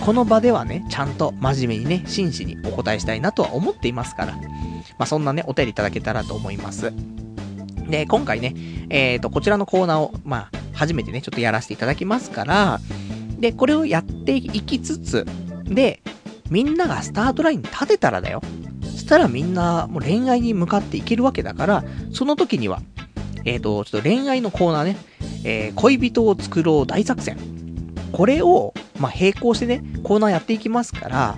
S1: この場ではね、ちゃんと真面目にね、真摯にお答えしたいなとは思っていますから、まあ、そんなね、お便りいただけたらと思います。で、今回ね、えっ、ー、と、こちらのコーナーを、まあ、初めてね、ちょっとやらせていただきますから、で、これをやっていきつつ、で、みんながスタートライン立てたらだよ。したらみんなもう恋愛に向かっていけるわけだから、その時には、えっ、ー、と、ちょっと恋愛のコーナーね、えー、恋人を作ろう大作戦。これを、まあ、並行してね、コーナーやっていきますから、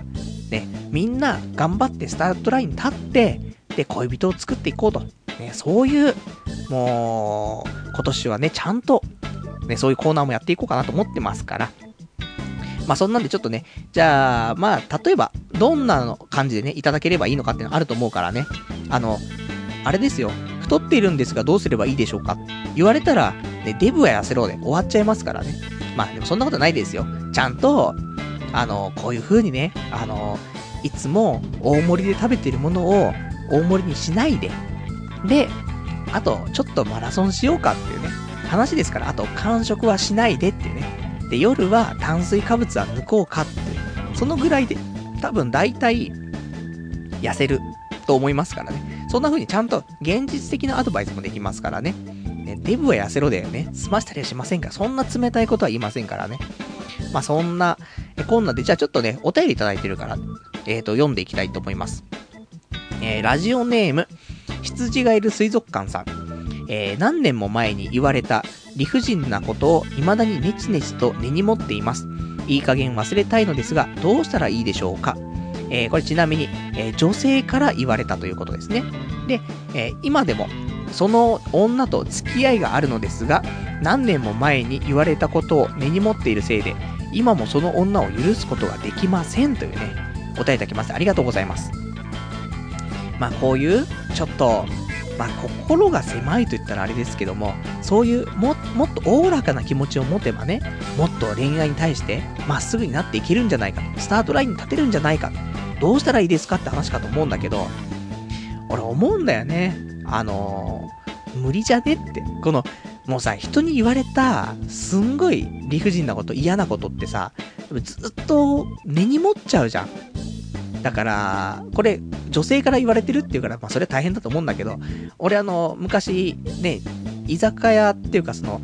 S1: ね、みんな頑張ってスタートラインに立って、で、恋人を作っていこうと。ね、そういう、もう、今年はね、ちゃんと、ね、そういうコーナーもやっていこうかなと思ってますから。まあそんなんでちょっとね、じゃあ、まあ、例えば、どんな感じでね、いただければいいのかっていうのあると思うからね。あの、あれですよ。太っているんですがどうすればいいでしょうか言われたら、ね、デブは痩せろで終わっちゃいますからね。まあでもそんなことないですよ。ちゃんと、あの、こういう風にね、あの、いつも大盛りで食べてるものを大盛りにしないで、で、あと、ちょっとマラソンしようかっていうね、話ですから、あと、完食はしないでっていうね。で、夜は炭水化物は抜こうかって。そのぐらいで、多分大体、痩せると思いますからね。そんな風にちゃんと現実的なアドバイスもできますからね。ねデブは痩せろだよね。済ましたりはしませんから、そんな冷たいことは言いませんからね。まあそんな、えこんなで、じゃあちょっとね、お便りいただいてるから、えっ、ー、と、読んでいきたいと思います。えー、ラジオネーム、羊がいる水族館さん。えー、何年も前に言われた理不尽なことを未だにネチネチと根に持っています。いい加減忘れたいのですが、どうしたらいいでしょうかえー、これちなみに、えー、女性から言われたということですね。で、え、今でも、その女と付き合いがあるのですが、何年も前に言われたことを根に持っているせいで、今もその女を許すことができませんというね、答えいただきましてありがとうございます。まあこういう、ちょっと、まあ心が狭いと言ったらあれですけども、そういうも、もっとおおらかな気持ちを持てばね、もっと恋愛に対してまっすぐになっていけるんじゃないか、スタートラインに立てるんじゃないか、どうしたらいいですかって話かと思うんだけど、俺思うんだよね。あのー、無理じゃねって。この、もうさ、人に言われた、すんごい理不尽なこと、嫌なことってさ、ずっと根に持っちゃうじゃん。だから、これ、女性から言われてるっていうから、まあそれは大変だと思うんだけど、俺あの、昔、ね、居酒屋っていうかその、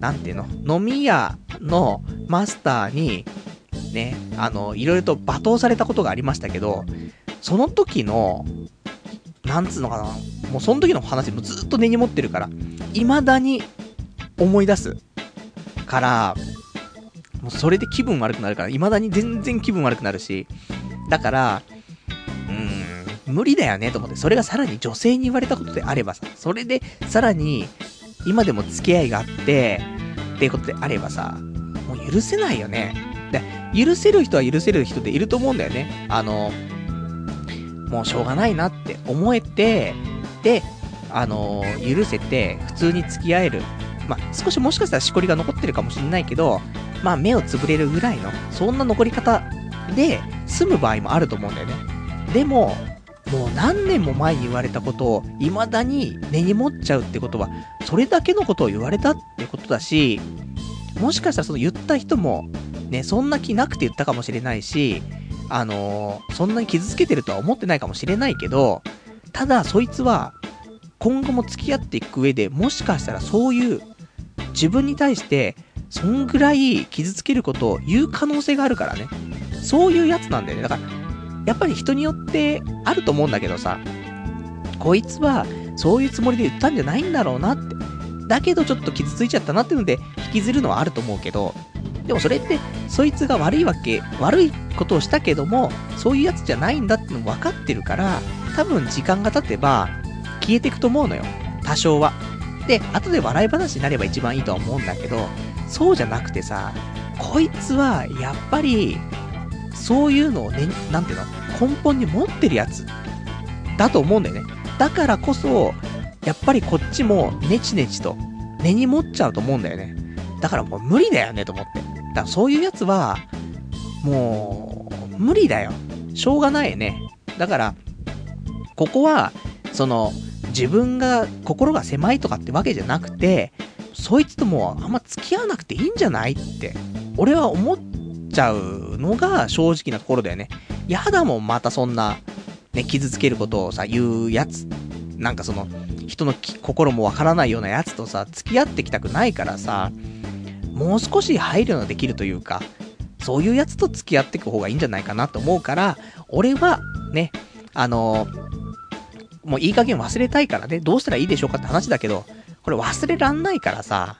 S1: なんていうの、飲み屋のマスターに、ね、あの、いろいろと罵倒されたことがありましたけど、その時の、なんつうのかな、もうその時の話もずっと根に持ってるから、未だに思い出すから、もうそれで気分悪くなるから、未だに全然気分悪くなるし、だから、うん、無理だよねと思って、それがさらに女性に言われたことであればさ、それでさらに、今でも付き合いがあって、っていうことであればさ、もう許せないよね。で、許せる人は許せる人でいると思うんだよね。あの、もうしょうがないなって思えて、で、あの許せて、普通に付き合える。まあ、少しもしかしたらしこりが残ってるかもしれないけど、まあ、目をつぶれるぐらいの、そんな残り方で済む場合もあると思うんだよね。でも、もう何年も前に言われたことを未だに根に持っちゃうってことは、それだけのことを言われたってことだし、もしかしたらその言った人も、ね、そんな気なくて言ったかもしれないし、あのー、そんなに傷つけてるとは思ってないかもしれないけど、ただそいつは、今後も付き合っていく上でもしかしたらそういう自分に対してそんぐらい傷つけることを言う可能性があるからね。そういうやつなんだよね。だから、やっぱり人によってあると思うんだけどさ、こいつはそういうつもりで言ったんじゃないんだろうなって。だけどちょっと傷ついちゃったなっていうので引きずるのはあると思うけど、でもそれって、そいつが悪いわけ、悪いことをしたけども、そういうやつじゃないんだっての分かってるから、多分時間が経てば、消えていくと思うのよ。多少は。で、後で笑い話になれば一番いいとは思うんだけど、そうじゃなくてさ、こいつは、やっぱり、そういうのをね、なんていうの根本に持ってるやつ、だと思うんだよね。だからこそ、やっぱりこっちも、ネチネチと、根に持っちゃうと思うんだよね。だからもう無理だよねと思って。だからそういうやつは、もう、無理だよ。しょうがないね。だから、ここは、その、自分が心が狭いとかってわけじゃなくて、そいつともあんま付き合わなくていいんじゃないって、俺は思っちゃうのが正直なところだよね。やだもん、またそんな、ね、傷つけることをさ、言うやつ。なんかその、人の心もわからないようなやつとさ、付き合ってきたくないからさ、もう少し配慮のできるというか、そういうやつと付き合っていく方がいいんじゃないかなと思うから、俺は、ね、あの、もういい加減忘れたいからね、どうしたらいいでしょうかって話だけど、これ忘れらんないからさ、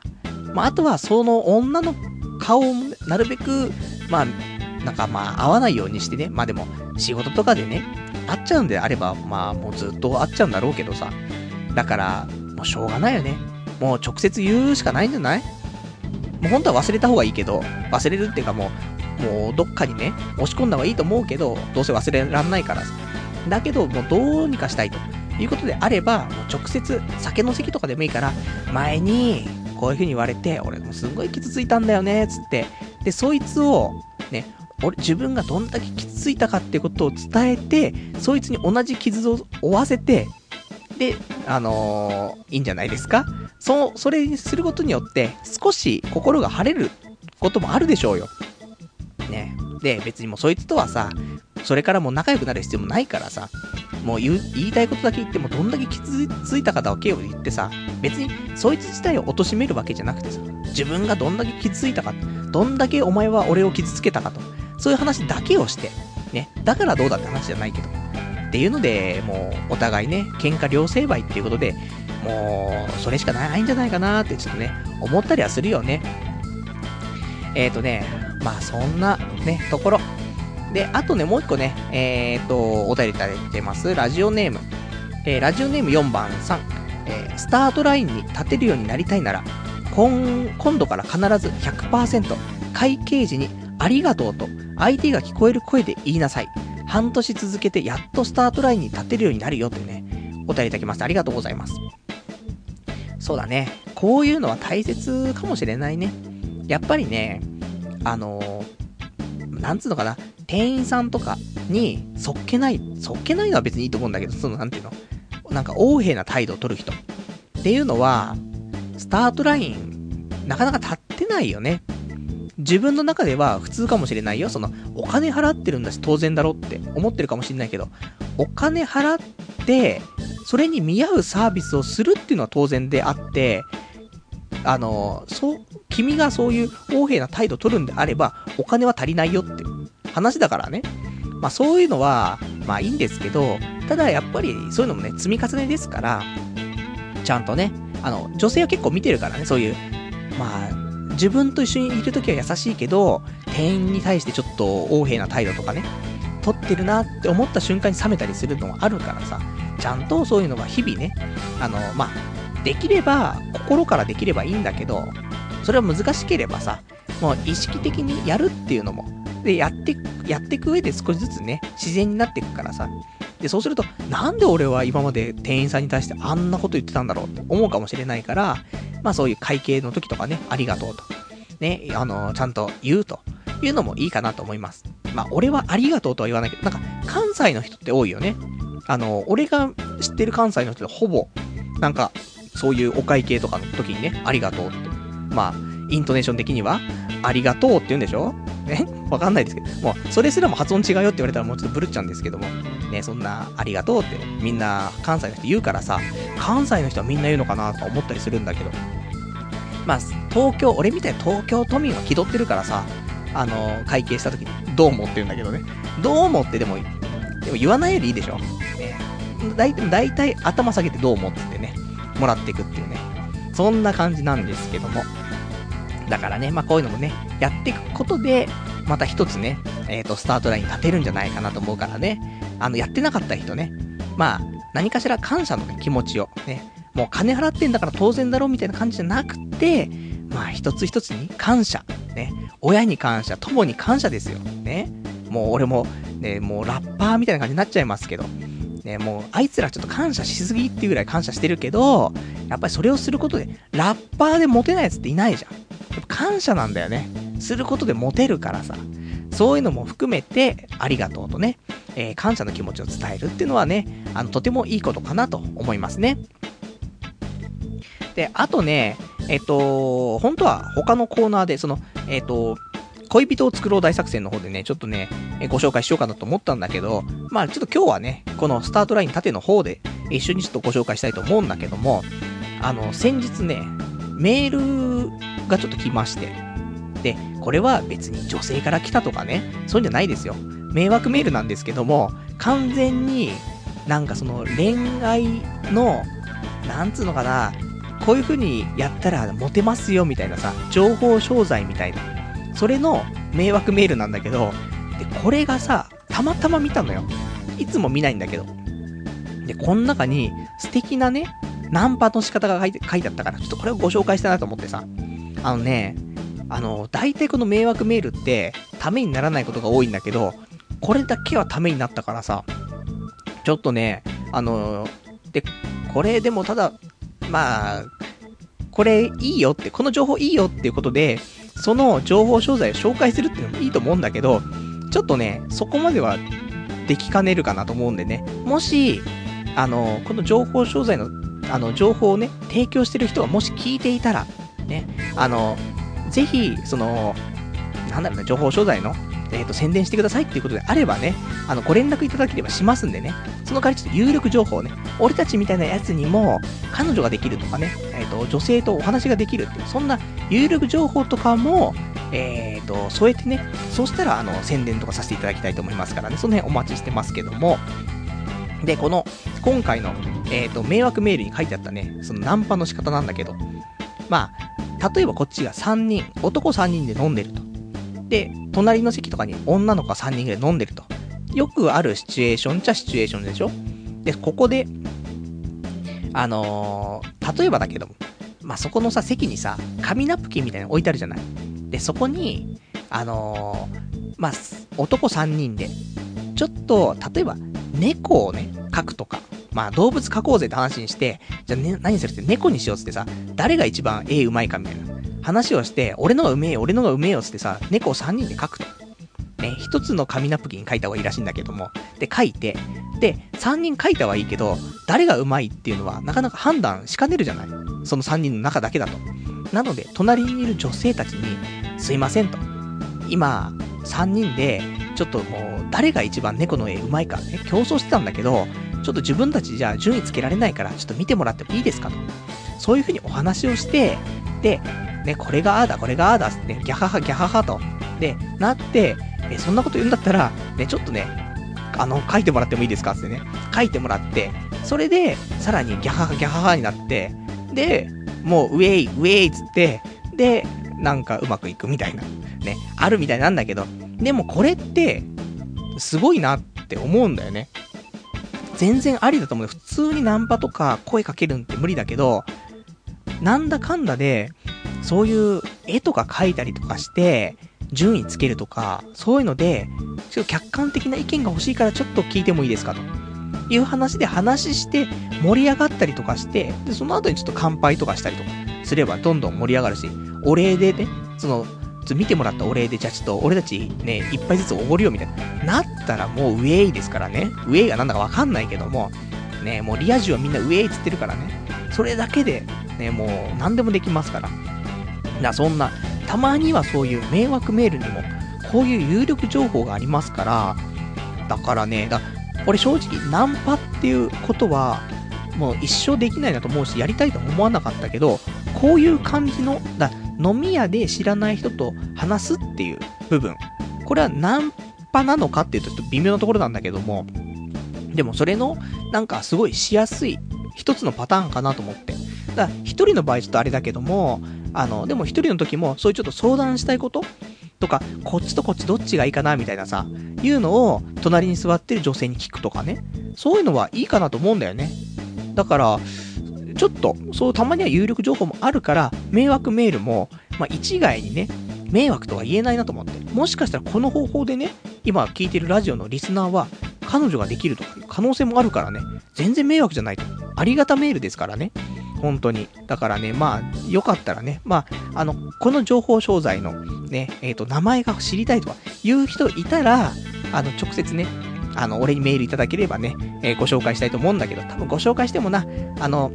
S1: まあ、あとはその女の顔をなるべく、まあ、なんかまあ、会わないようにしてね、まあでも、仕事とかでね、会っちゃうんであれば、まあもうずっと会っちゃうんだろうけどさ、だから、もうしょうがないよね。もう直接言うしかないんじゃない？もう本当は忘れた方がいいけど、忘れるっていうかもう、もうどっかにね、押し込んだ方がいいと思うけど、どうせ忘れらんないからさ。だけど、もうどうにかしたいということであれば、もう直接、酒の席とかでもいいから、前に、こういう風に言われて、俺もすんごい傷ついたんだよね、つって。で、そいつを、ね、俺、自分がどんだけ傷ついたかってことを伝えて、そいつに同じ傷を負わせて、で、あのー、いいんじゃないですか？そ、それにすることによって、少し心が晴れることもあるでしょうよ。ね。で、別にもうそいつとはさ、それからもう仲良くなる必要もないからさ、もう言いたいことだけ言っても、どんだけ傷ついたかだけを言ってさ、別にそいつ自体を貶めるわけじゃなくてさ、自分がどんだけ傷ついたか、どんだけお前は俺を傷つけたかと、そういう話だけをして、ね、だからどうだって話じゃないけど、っていうので、もうお互いね、喧嘩両成敗っていうことで、もう、それしかないんじゃないかなってちょっとね、思ったりはするよね。えっ、ー、とね、まあそんなね、ところ。で、あとね、もう一個ね、えっ、と、お便りいただいてます。ラジオネーム。えー、ラジオネーム4番さん。えー、スタートラインに立てるようになりたいなら、今、今度から必ず100%、会計時にありがとうと、相手が聞こえる声で言いなさい。半年続けてやっとスタートラインに立てるようになるよってね、お便りいただきましてありがとうございます。そうだね。こういうのは大切かもしれないね。やっぱりね、あのー、なんつうのかな、店員さんとかに、そっけない、そっけないのは別にいいと思うんだけど、その、なんていうのなんか、横柄な態度を取る人。っていうのは、スタートライン、なかなか立ってないよね。自分の中では普通かもしれないよ。その、お金払ってるんだし当然だろって思ってるかもしれないけど、お金払って、それに見合うサービスをするっていうのは当然であって、あの、そう、君がそういう横柄な態度取るんであれば、お金は足りないよって話だからね。まあそういうのは、まあいいんですけど、ただやっぱりそういうのもね、積み重ねですから、ちゃんとね、あの、女性は結構見てるからね、そういう、まあ、自分と一緒にいるときは優しいけど、店員に対してちょっと横柄な態度とかね、取ってるなって思った瞬間に冷めたりするのもあるからさ、ちゃんとそういうのは日々ね、あの、まあ、できれば、心からできればいいんだけど、それは難しければさ、もう意識的にやるっていうのもで、やって、やっていく上で少しずつね、自然になっていくからさ。で、そうすると、なんで俺は今まで店員さんに対してあんなこと言ってたんだろうって思うかもしれないから、まあそういう会計の時とかね、ありがとうと。ね、あの、ちゃんと言うというのもいいかなと思います。まあ俺はありがとうとは言わないけど、なんか関西の人って多いよね。あの、俺が知ってる関西の人でほぼ、なんか、そういうお会計とかの時にね、ありがとうって。まあ、イントネーション的には、ありがとうって言うんでしょ？ね [laughs] わかんないですけど、もう、それすらも発音違うよって言われたらもうちょっとブルっちゃうんですけども、ね、そんな、ありがとうってみんな関西の人言うからさ、関西の人はみんな言うのかなとか思ったりするんだけど、まあ、東京、俺みたいに東京都民は気取ってるからさ、あの、会計した時に、どう思ってるんだけどね。どう思ってでも、でも言わないよりいいでしょ。ね。大体、大体頭下げてどう思って言ってね、もらっていくっていうね。そんな感じなんですけども。だからね、まあこういうのもね、やっていくことで、また一つね、えっ、ー、と、スタートライン立てるんじゃないかなと思うからね。あの、やってなかった人ね、まあ、何かしら感謝の、ね、気持ちをね、もう金払ってんだから当然だろうみたいな感じじゃなくて、まあ一つ一つに感謝。ね。親に感謝、友に感謝ですよ。ね。もう俺も、ね、もうラッパーみたいな感じになっちゃいますけど。ね、もうあいつらちょっと感謝しすぎっていうぐらい感謝してるけど、やっぱりそれをすることで、ラッパーでモテないやつっていないじゃん。やっぱ感謝なんだよね。することでモテるからさ。そういうのも含めて、ありがとうとね、えー、感謝の気持ちを伝えるっていうのはね、あの、とてもいいことかなと思いますね。で、あとね、えっと、本当は他のコーナーで、その、えっと、恋人を作ろう大作戦の方でね、ちょっとね、ご紹介しようかなと思ったんだけど、まあちょっと今日はね、このスタートライン縦の方で一緒にちょっとご紹介したいと思うんだけども、あの、先日ね、メールがちょっと来まして、で、これは別に女性から来たとかね、そういうんじゃないですよ。迷惑メールなんですけども、完全になんかその恋愛の、なんつうのかな、こういう風にやったらモテますよみたいなさ、情報商材みたいな。それの迷惑メールなんだけど、で、これがさ、たまたま見たのよ。いつも見ないんだけど。で、この中に素敵なね、ナンパの仕方が書いて書いてあったから、ちょっとこれをご紹介したいなと思ってさ。あのね、あの、大体この迷惑メールって、ためにならないことが多いんだけど、これだけはためになったからさ、ちょっとね、あの、で、これでもただ、まあ、これいいよって、この情報いいよっていうことで、その情報商材を紹介するっていうのもいいと思うんだけど、ちょっとね、そこまではできかねるかなと思うんでね、もし、あの、この情報商材の、あの、情報をね、提供してる人がもし聞いていたら、ね、あの、ぜひ、その、なんだろうな、情報商材の、えっ、ー、と、宣伝してくださいっていうことであればね、あの、ご連絡いただければしますんでね、その代わりちょっと有力情報ね、俺たちみたいなやつにも、彼女ができるとかね、えっ、ー、と、女性とお話ができるっていう、そんな有力情報とかも、えっ、ー、と、添えてね、そうしたら、あの、宣伝とかさせていただきたいと思いますからね、その辺お待ちしてますけども、で、この、今回の、えっ、と、迷惑メールに書いてあったね、そのナンパの仕方なんだけど、まあ、例えばこっちが3人、男3人で飲んでると。で、隣の席とかに女の子が3人ぐらい飲んでると。よくあるシチュエーションっちゃシチュエーションでしょ？で、ここで、あのー、例えばだけども、まあ、そこのさ、席にさ、紙ナプキンみたいなの置いてあるじゃない？で、そこに、あのー、まあ、男3人で、ちょっと、例えば、猫をね、描くとか、まあ、動物描こうぜって話にして、じゃあ、ね、何するって猫にしようってさ、誰が一番絵うまいかみたいな。話をして、俺のがうめえよ、俺のがうめえよってさ、猫を3人で描くと。ね、一つの紙ナプキン書いた方がいいらしいんだけども。で、書いて、で、3人書いたはいいけど、誰がうまいっていうのはなかなか判断しかねるじゃない。その3人の中だけだと。なので、隣にいる女性たちに、すいませんと。今、3人で、ちょっともう、誰が一番猫の絵うまいかね、競争してたんだけど、ちょっと自分たちじゃ順位つけられないから、ちょっと見てもらってもいいですかと。そういう風にお話をして、で、ね、これがああだ、これがああだ、ね、ギャハハ、ギャハハと。で、なって、え、そんなこと言うんだったら、ね、ちょっとね、あの、書いてもらってもいいですか？ってね、書いてもらって、それで、さらにギャハハ、ギャハハになって、で、もう、ウェイ、ウェイっつって、で、なんかうまくいくみたいな、ね、あるみたいなんだけど、でもこれって、すごいなって思うんだよね。全然ありだと思う。普通にナンパとか声かけるんって無理だけど、なんだかんだで、そういう絵とか描いたりとかして、順位つけるとか、そういうので、ちょっと客観的な意見が欲しいからちょっと聞いてもいいですかと。いう話で話して盛り上がったりとかして、で、その後にちょっと乾杯とかしたりとかすればどんどん盛り上がるし、お礼でね、その、見てもらったお礼で、じゃあちょっと俺たちね、一杯ずつおごるよみたいな。なったらもうウェイですからね。ウェイがなんだかわかんないけども、ね、もうリア充はみんなウェイっつってるからね。それだけで、ね、もう何でもできますから。だそんな、たまにはそういう迷惑メールにも、こういう有力情報がありますから、だからね、だ俺正直、ナンパっていうことは、もう一生できないなと思うし、やりたいと思わなかったけど、こういう感じの、だ飲み屋で知らない人と話すっていう部分。これはナンパなのかっていうとちょっと微妙なところなんだけども、でもそれの、なんかすごいしやすい一つのパターンかなと思って。だから一人の場合ちょっとあれだけども、あの、でも一人の時もそういうちょっと相談したいこととか、こっちとこっちどっちがいいかなみたいなさ、いうのを隣に座ってる女性に聞くとかね。そういうのはいいかなと思うんだよね。だから、ちょっと、そう、たまには有力情報もあるから、迷惑メールも、まあ、一概にね、迷惑とは言えないなと思って。もしかしたらこの方法でね、今聞いてるラジオのリスナーは、彼女ができるとかいう可能性もあるからね、全然迷惑じゃないと。ありがたメールですからね。本当に。だからね、まあ、よかったらね、まあ、あの、この情報商材のね、えっ、ー、と、名前が知りたいとかいう人いたら、あの、直接ね、あの、俺にメールいただければね、えー、ご紹介したいと思うんだけど、多分ご紹介してもな、あの、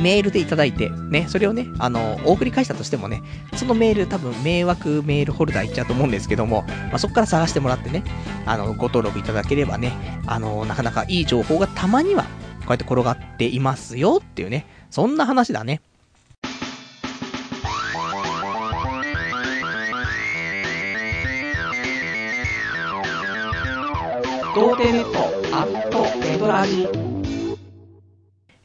S1: メールでいただいて、ね、それをね、あの、お送り返したとしてもね、そのメール多分迷惑メールホルダーいっちゃうと思うんですけども、まあ、そこから探してもらってね、あの、ご登録いただければね、あの、なかなかいい情報がたまには、こうやって転がっていますよっていうね、そんな話だね。童貞ネットアットネトラジ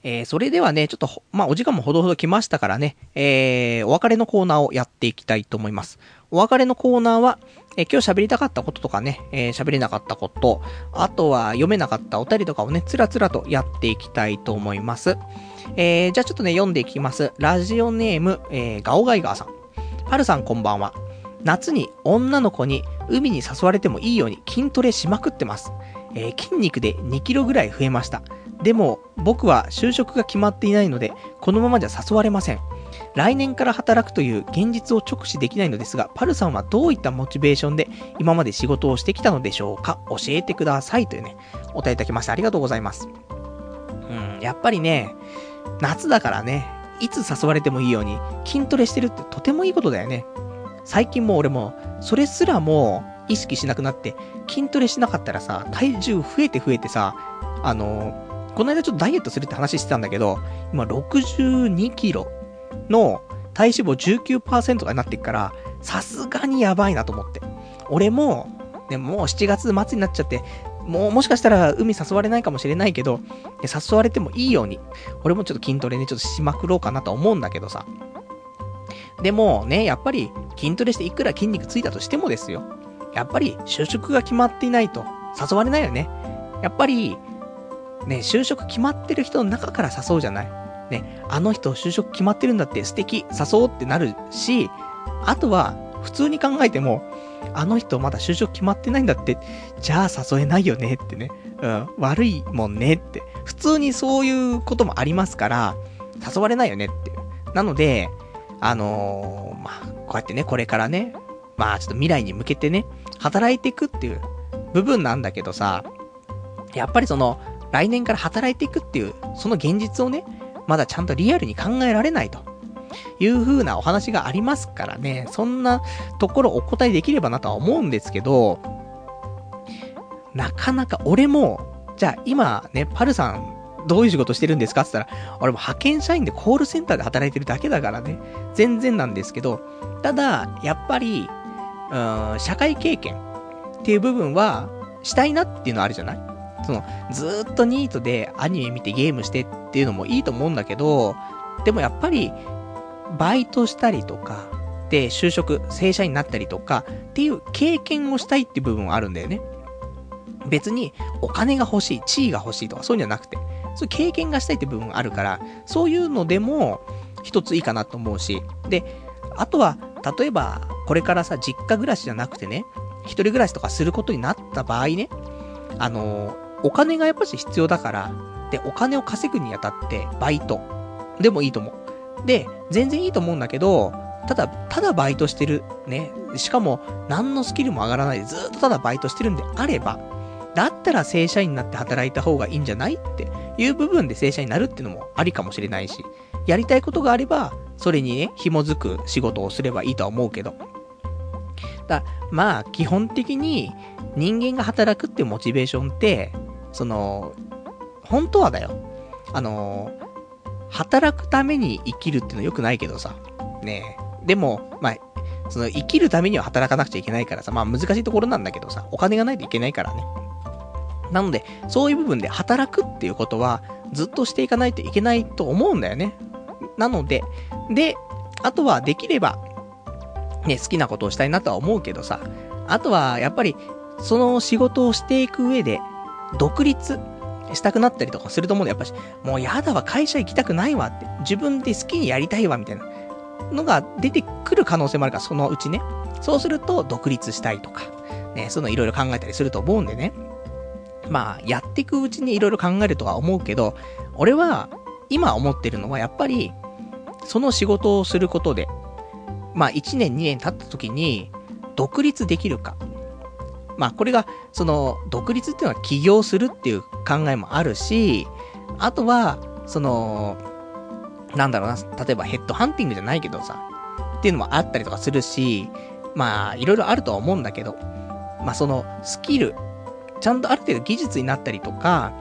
S1: えー、それではね、ちょっと、まあ、お時間もほどほど来ましたからね、えー、お別れのコーナーをやっていきたいと思います。お別れのコーナーは、えー、今日喋りたかったこととかね、えー、喋れなかったこと、あとは読めなかったお便りとかをね、つらつらとやっていきたいと思います。えー、じゃあちょっとね、読んでいきます。ラジオネーム、えー、ガオガイガーさん。はるさんこんばんは。夏に女の子に海に誘われてもいいように筋トレしまくってます。えー、筋肉で2キロぐらい増えました。でも、僕は就職が決まっていないので、このままじゃ誘われません。来年から働くという現実を直視できないのですが、パルさんはどういったモチベーションで今まで仕事をしてきたのでしょうか？教えてください。というね、お答えいただきましてありがとうございます。うん、やっぱりね、夏だからね、いつ誘われてもいいように筋トレしてるってとてもいいことだよね。最近もう俺も、それすらも意識しなくなって、筋トレしなかったらさ、体重増えて増えてさ、あのこの間ちょっとダイエットするって話してたんだけど、今62キロの体脂肪19%がなっていくから、さすがにやばいなと思って。俺も、ね、もう7月末になっちゃって、もうもしかしたら海誘われないかもしれないけど、誘われてもいいように、俺もちょっと筋トレね、ちょっとしまくろうかなと思うんだけどさ。でもね、やっぱり筋トレしていくら筋肉ついたとしてもですよ。やっぱり就職が決まっていないと誘われないよね。やっぱりね、就職決まってる人の中から誘うじゃない。ね、あの人就職決まってるんだって素敵、誘おうってなるし、あとは、普通に考えても、あの人まだ就職決まってないんだって、じゃあ誘えないよねってね。うん、悪いもんねって。普通にそういうこともありますから、誘われないよねって。なので、あのー、まあ、こうやってね、これからね、まあちょっと未来に向けてね、働いていくっていう部分なんだけどさ、やっぱりその、来年から働いていくっていう、その現実をね、まだちゃんとリアルに考えられないと。いう風なお話がありますからね、そんなところお答えできればなとは思うんですけど、なかなか俺も、じゃあ今ね、パルさんどういう仕事してるんですかって言ったら、俺も派遣社員でコールセンターで働いてるだけだからね、全然なんですけど、ただ、やっぱり、うん、社会経験っていう部分は、したいなっていうのはあるじゃない？その、ずっとニートでアニメ見てゲームしてっていうのもいいと思うんだけど、でもやっぱり、バイトしたりとか、で、就職、正社員になったりとか、っていう経験をしたいって部分はあるんだよね。別に、お金が欲しい、地位が欲しいとか、そういうんじゃなくて、そういう経験がしたいって部分があるから、そういうのでも、一ついいかなと思うし、で、あとは、例えば、これからさ、実家暮らしじゃなくてね、一人暮らしとかすることになった場合ね、あのお金がやっぱし必要だから、で、お金を稼ぐにあたって、バイト。でもいいと思う。で、全然いいと思うんだけど、ただ、ただバイトしてる。ね。しかも、何のスキルも上がらないでずっとただバイトしてるんであれば、だったら正社員になって働いた方がいいんじゃないっていう部分で正社員になるっていうのもありかもしれないし、やりたいことがあれば、それにね、紐づく仕事をすればいいとは思うけど。だまあ、基本的に人間が働くっていうモチベーションって、その、本当はだよ。あの、働くために生きるっていうのは良くないけどさ、ねでも、まあ、その生きるためには働かなくちゃいけないからさ、まあ難しいところなんだけどさ、お金がないといけないからね。なので、そういう部分で働くっていうことは、ずっとしていかないといけないと思うんだよね。なので、で、あとはできれば、ね、好きなことをしたいなとは思うけどさ、あとは、やっぱり、その仕事をしていく上で、独立したくなったりとかすると思うんだよ。やっぱし、もうやだわ、会社行きたくないわって、自分で好きにやりたいわ、みたいなのが出てくる可能性もあるから、そのうちね。そうすると、独立したいとか、ね、そういうのいろいろ考えたりすると思うんでね。まあ、やっていくうちにいろいろ考えるとは思うけど、俺は、今思ってるのは、やっぱり、その仕事をすることで、まあ、1年2年経った時に、独立できるか。まあ、これが、その、独立っていうのは起業するっていう考えもあるし、あとは、その、なんだろうな、例えばヘッドハンティングじゃないけどさ、っていうのもあったりとかするし、まあ、いろいろあるとは思うんだけど、まあ、その、スキル、ちゃんとある程度技術になったりとか、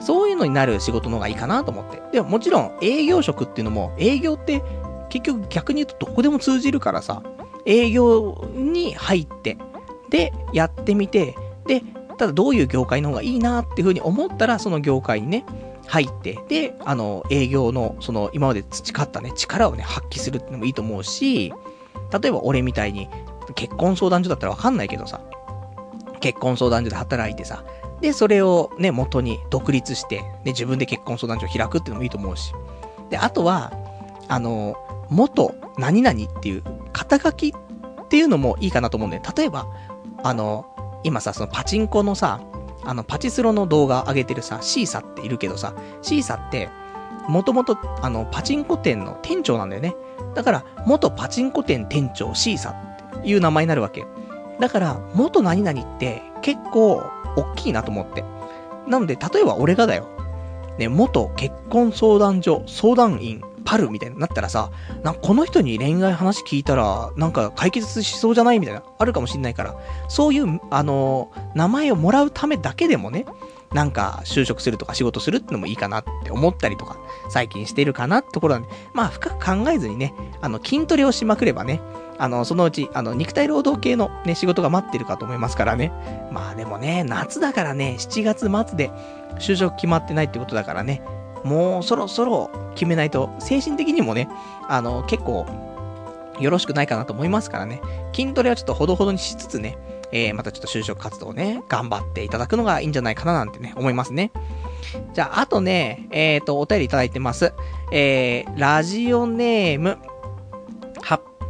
S1: そういうのになる仕事の方がいいかなと思って。でももちろん営業職っていうのも、営業って結局逆に言うとどこでも通じるからさ、営業に入って、で、やってみて、で、ただどういう業界の方がいいなっていう風に思ったら、その業界にね、入って、で、あの、営業の、その、今まで培ったね、力をね、発揮するってのもいいと思うし、例えば俺みたいに、結婚相談所だったらわかんないけどさ、結婚相談所で働いてさ、で、それをね、元に独立して、で、自分で結婚相談所を開くっていうのもいいと思うし。で、あとは、あの、元何々っていう肩書きっていうのもいいかなと思うんだよ。例えば、あの、今さ、そのパチンコのさ、あの、パチスロの動画上げてるさ、シーサっているけどさ、シーサって、もともと、あの、パチンコ店の店長なんだよね。だから、元パチンコ店店長シーサっていう名前になるわけ。だから、元何々って結構大きいなと思って。なので、例えば俺がだよ。ね、元結婚相談所相談員パルみたいになったらさ、なんかこの人に恋愛話聞いたら、なんか解決しそうじゃないみたいな、あるかもしんないから、そういう、あの、名前をもらうためだけでもね、なんか就職するとか仕事するってのもいいかなって思ったりとか、最近してるかなってところなんで、まあ深く考えずにね、あの筋トレをしまくればね、あの、そのうち、あの、肉体労働系のね、仕事が待ってるかと思いますからね。まあでもね、夏だからね、7月末で就職決まってないってことだからね、もうそろそろ決めないと、精神的にもね、あの、結構、よろしくないかなと思いますからね。筋トレはちょっとほどほどにしつつね、えー、またちょっと就職活動をね、頑張っていただくのがいいんじゃないかななんてね、思いますね。じゃあ、あとね、えっ、ー、と、お便りいただいてます。えー、ラジオネーム、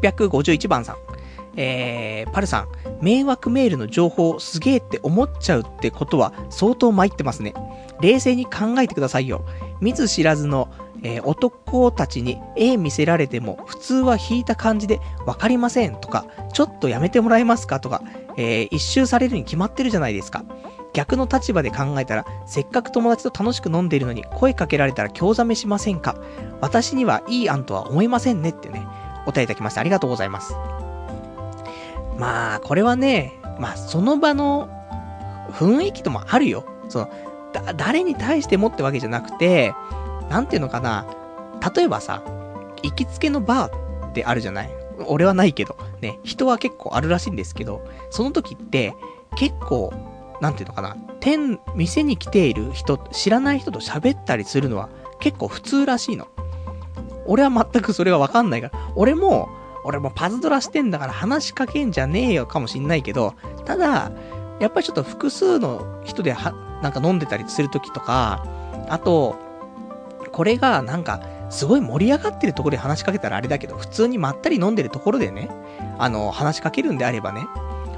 S1: 851番さん。えー、パルさん、迷惑メールの情報すげえって思っちゃうってことは相当参ってますね。冷静に考えてくださいよ。見ず知らずの、えー、男たちに絵見せられても普通は引いた感じでわかりませんとか、ちょっとやめてもらえますかとか、えー、一周されるに決まってるじゃないですか。逆の立場で考えたら、せっかく友達と楽しく飲んでいるのに声かけられたら興ざめしませんか？私にはいい案とは思いませんねってね、お便りいただきましてありがとうございます。まあ、これはね、まあ、その場の雰囲気ともあるよ。その、だ、誰に対してもってわけじゃなくて、なんていうのかな。例えばさ、行きつけのバーってあるじゃない？俺はないけど、ね、人は結構あるらしいんですけど、その時って、結構、なんていうのかな、店、店に来ている人、知らない人と喋ったりするのは結構普通らしいの。俺は全くそれがわかんないから、俺も、俺もパズドラしてんだから話しかけんじゃねえよかもしんないけど、ただ、やっぱりちょっと複数の人では、なんか飲んでたりするときとか、あと、これがなんか、すごい盛り上がってるところで話しかけたらあれだけど、普通にまったり飲んでるところでね、あの、話しかけるんであればね、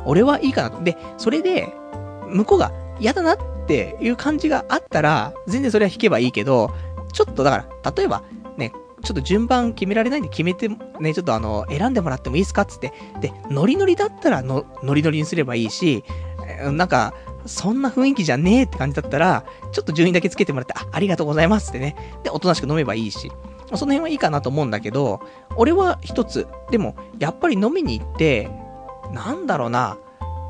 S1: 俺はいいかなと。で、それで、向こうが嫌だなっていう感じがあったら、全然それは引けばいいけど、ちょっとだから、例えば、ちょっと順番決められないんで決めて、ね、ちょっとあの、選んでもらってもいいですかつって。で、ノリノリだったらの、ノリノリにすればいいし、なんか、そんな雰囲気じゃねえって感じだったら、ちょっと順位だけつけてもらって、あ、ありがとうございますってね。で、おとなしく飲めばいいし。その辺はいいかなと思うんだけど、俺は一つ。でも、やっぱり飲みに行って、なんだろうな、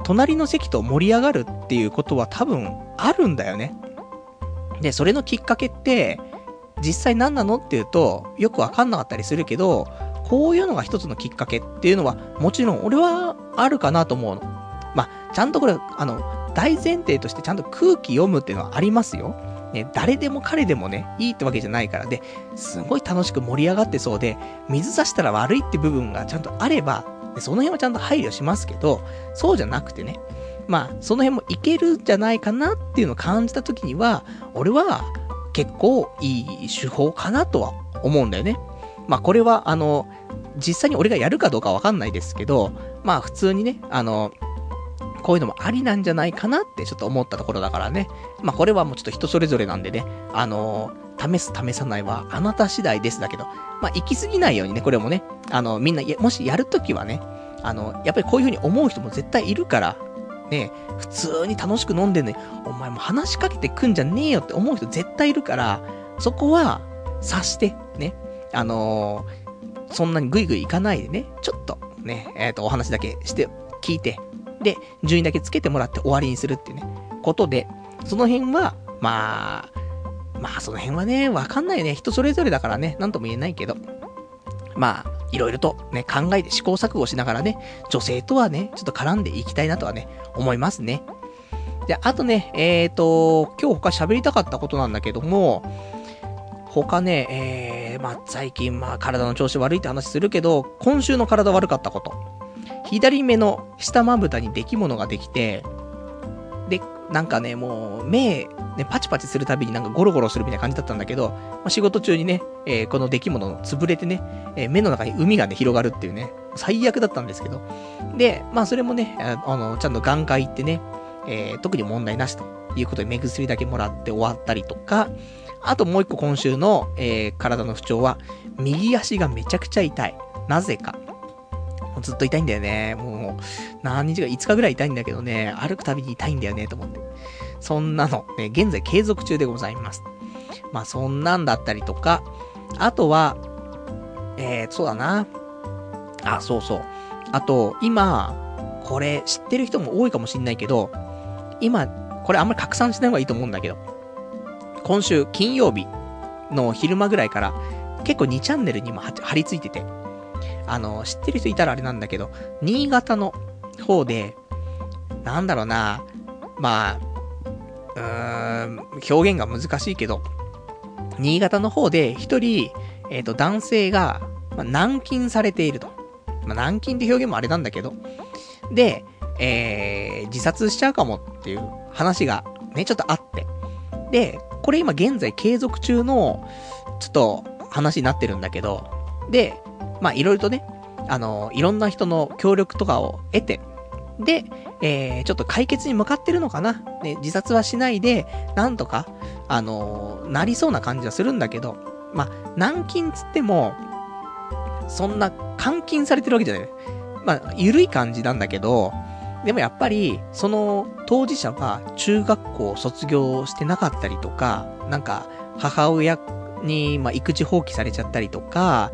S1: 隣の席と盛り上がるっていうことは多分あるんだよね。で、それのきっかけって、実際何なのっていうと、よくわかんなかったりするけど、こういうのが一つのきっかけっていうのは、もちろん俺はあるかなと思うの。まあ、ちゃんとこれ、あの、大前提としてちゃんと空気読むっていうのはありますよ。ね、誰でも彼でもね、いいってわけじゃないからで、すごい楽しく盛り上がってそうで、水差したら悪いって部分がちゃんとあれば、その辺はちゃんと配慮しますけど、そうじゃなくてね、まあ、その辺もいけるんじゃないかなっていうのを感じた時には、俺は結構いい手法かなとは思うんだよね。まあ、これは、あの、実際に俺がやるかどうかわかんないですけど、まあ、普通にね、あの、こういうのもありなんじゃないかなってちょっと思ったところだからね。まあこれはもうちょっと人それぞれなんでね、あの、試す試さないはあなた次第ですだけど、まあ行き過ぎないようにね、これもね、あの、みんな、もしやるときはね、あの、やっぱりこういう風に思う人も絶対いるから、ね、普通に楽しく飲んでんね、お前も話しかけてくんじゃねえよって思う人絶対いるから、そこは、察して、ね、あのー、そんなにグイグイ行かないでね、ちょっとね、えっ、ー、と、お話だけして、聞いて、で、順位だけつけてもらって終わりにするっていうね、ことで、その辺は、まあ、まあその辺はね、わかんないよね。人それぞれだからね、なんとも言えないけど。まあ、いろいろとね、考えて試行錯誤しながらね、女性とはね、ちょっと絡んでいきたいなとはね、思いますね。で、あとね、えっ、ー、と、今日他喋りたかったことなんだけども、他ね、えー、まあ、最近、まあ、体の調子悪いって話するけど、今週の体悪かったこと。左目の下まぶたに出来物ができて、なんかね、もう、目、ね、パチパチするたびになんかゴロゴロするみたいな感じだったんだけど、まあ、仕事中にね、えー、この出来物潰れてね、えー、目の中に海がね、広がるっていうね、最悪だったんですけど。で、まあそれもね、あの、ちゃんと眼科行ってね、えー、特に問題なしということで目薬だけもらって終わったりとか、あともう一個今週の、えー、体の不調は、右足がめちゃくちゃ痛い。なぜか。ずっと痛いんだよね。もう、何日か、5日ぐらい痛いんだけどね、歩くたびに痛いんだよね、と思って。そんなの、ね、現在継続中でございます。まあ、そんなんだったりとか、あとは、えー、そうだな。あ、そうそう。あと、今、これ知ってる人も多いかもしんないけど、今、これあんまり拡散しない方がいいと思うんだけど、今週金曜日の昼間ぐらいから、結構2チャンネルにも貼り付いてて、あの、知ってる人いたらあれなんだけど、新潟の方で、なんだろうな、まあ、うーん、表現が難しいけど、新潟の方で一人、えっ、ー、と、男性が、まあ、軟禁されていると。まあ、軟禁って表現もあれなんだけど、で、えー、自殺しちゃうかもっていう話がね、ちょっとあって。で、これ今現在継続中の、ちょっと話になってるんだけど、で、まあ、いろいろとね、あの、いろんな人の協力とかを得て、で、えー、ちょっと解決に向かってるのかな。ね、自殺はしないで、なんとか、あのなりそうな感じはするんだけど、まあ、軟禁つっても、そんな監禁されてるわけじゃない。まあ、ゆるい感じなんだけど、でもやっぱり、その当事者は中学校を卒業してなかったりとか、なんか母親に、まあ、育児放棄されちゃったりとか、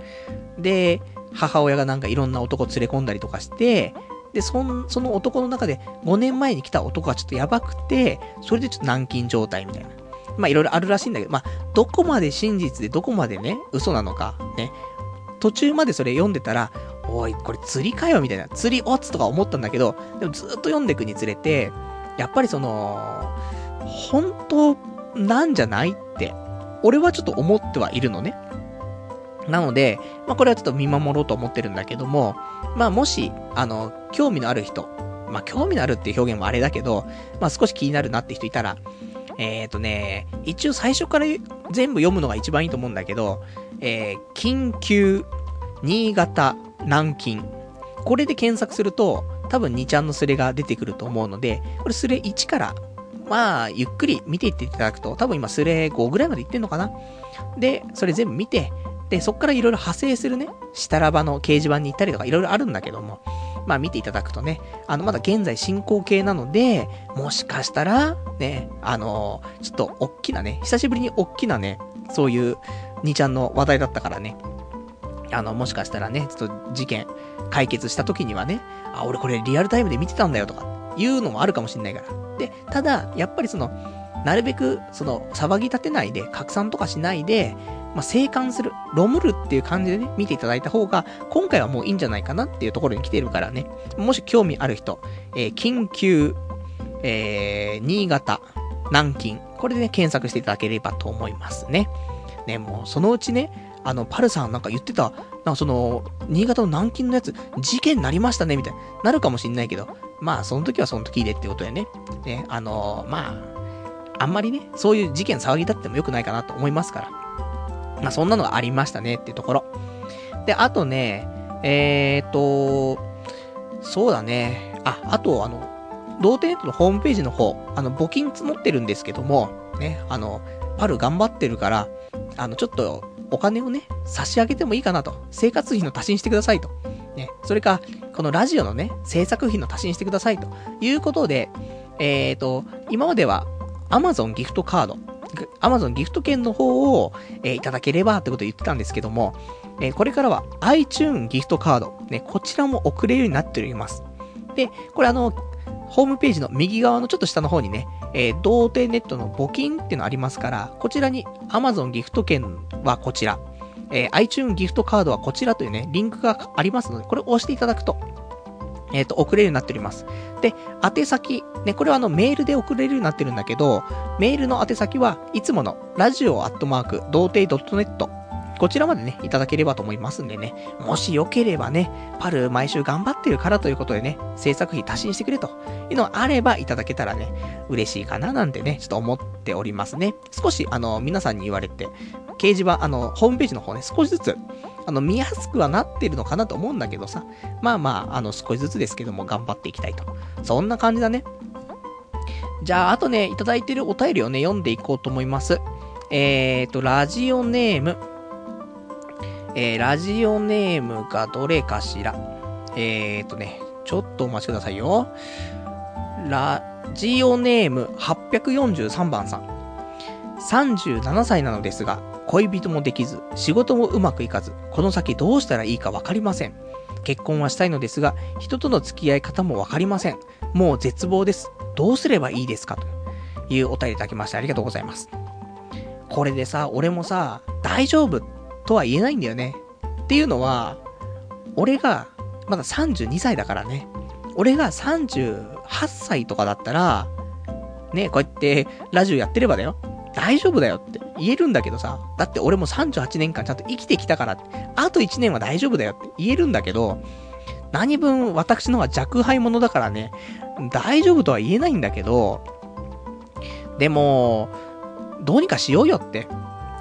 S1: で、母親がなんかいろんな男連れ込んだりとかして、で、そん、その男の中で5年前に来た男がちょっとやばくて、それでちょっと軟禁状態みたいな。まあいろいろあるらしいんだけど、まあ、どこまで真実でどこまでね、嘘なのか、ね。途中までそれ読んでたら、おい、これ釣りかよみたいな。釣りオツとか思ったんだけど、でもずっと読んでいくにつれて、やっぱりその、本当なんじゃないって、俺はちょっと思ってはいるのね。なので、まあ、これはちょっと見守ろうと思ってるんだけども、まあ、もし、あの、興味のある人、まあ、興味のあるっていう表現もあれだけど、まあ、少し気になるなって人いたら、えっ、ー、とね、一応最初から全部読むのが一番いいと思うんだけど、えー、緊急、新潟、南京。これで検索すると、多分2ちゃんのスレが出てくると思うので、これスレ1から、まあ、ゆっくり見ていっていただくと、多分今スレ5ぐらいまでいってんのかなで、それ全部見て、で、そっからいろいろ派生するね、したらばの掲示板に行ったりとかいろいろあるんだけども、まあ見ていただくとね、あの、まだ現在進行形なので、もしかしたら、ね、あのー、ちょっと大きなね、久しぶりに大きなね、そういう2ちゃんの話題だったからね、あの、もしかしたらね、ちょっと事件解決した時にはね、あ、俺これリアルタイムで見てたんだよとか、いうのもあるかもしんないから。で、ただ、やっぱりその、なるべく、その、騒ぎ立てないで、拡散とかしないで、まあ、生還する、ロムるっていう感じでね、見ていただいた方が、今回はもういいんじゃないかなっていうところに来てるからね、もし興味ある人、えー、緊急、えー、新潟、南京、これでね、検索していただければと思いますね。ね、もう、そのうちね、あの、パルさんなんか言ってた、なんかその、新潟の南京のやつ、事件になりましたね、みたいな、なるかもしんないけど、まあ、その時はその時でってことでね。ね、あのー、まあ、あんまりね、そういう事件騒ぎ立っても良くないかなと思いますから。まあ、そんなのがありましたねっていうところ。で、あとね、えーと、そうだね。あ、あと、あの、童貞ネットのホームページの方、あの、募金募ってるんですけども、ね、あの、パル頑張ってるから、あの、ちょっと、お金をね、差し上げてもいいかなと。生活費の足しにしてくださいと。ね、それか、このラジオのね、制作費の足しにしてくださいということで、えーと、今までは Amazon ギフトカード、Amazon ギフト券の方を、えー、いただければってことを言ってたんですけども、えー、これからは iTune ギフトカード、ね、こちらも送れるようになっております。で、これあの、ホームページの右側のちょっと下の方にね、えー、童貞ネットの募金っていうのありますから、こちらに Amazon ギフト券はこちら、えー、iTune ギフトカードはこちらというね、リンクがありますので、これを押していただくと、えっ、ー、と、送れるようになっております。で、宛先、ね、これはあの、メールで送れるようになってるんだけど、メールの宛先はいつもの、ラジオアットマーク、童貞 .net、こちらまでね、いただければと思いますんでね、もしよければね、パル毎週頑張ってるからということでね、制作費足しにしてくれというのがあればいただけたらね、嬉しいかななんてね、ちょっと思っておりますね。少し、あの、皆さんに言われて、掲示板、あの、ホームページの方ね、少しずつ、あの、見やすくはなってるのかなと思うんだけどさ、まあまあ、あの、少しずつですけども、頑張っていきたいと。そんな感じだね。じゃあ、あとね、いただいてるお便りをね、読んでいこうと思います。えーと、ラジオネーム、えー、ラジオネームがどれかしら。えーとね、ちょっとお待ちくださいよ。ラジオネーム843番さん。37歳なのですが、恋人もできず、仕事もうまくいかず、この先どうしたらいいかわかりません。結婚はしたいのですが、人との付き合い方もわかりません。もう絶望です。どうすればいいですかというお便りいただきましてありがとうございます。これでさ、俺もさ、大丈夫とは言えないんだよね。っていうのは、俺が、まだ32歳だからね。俺が38歳とかだったら、ね、こうやってラジオやってればだよ。大丈夫だよって言えるんだけどさ、だって俺も38年間ちゃんと生きてきたから、あと1年は大丈夫だよって言えるんだけど、何分私のは若輩者だからね、大丈夫とは言えないんだけど、でも、どうにかしようよって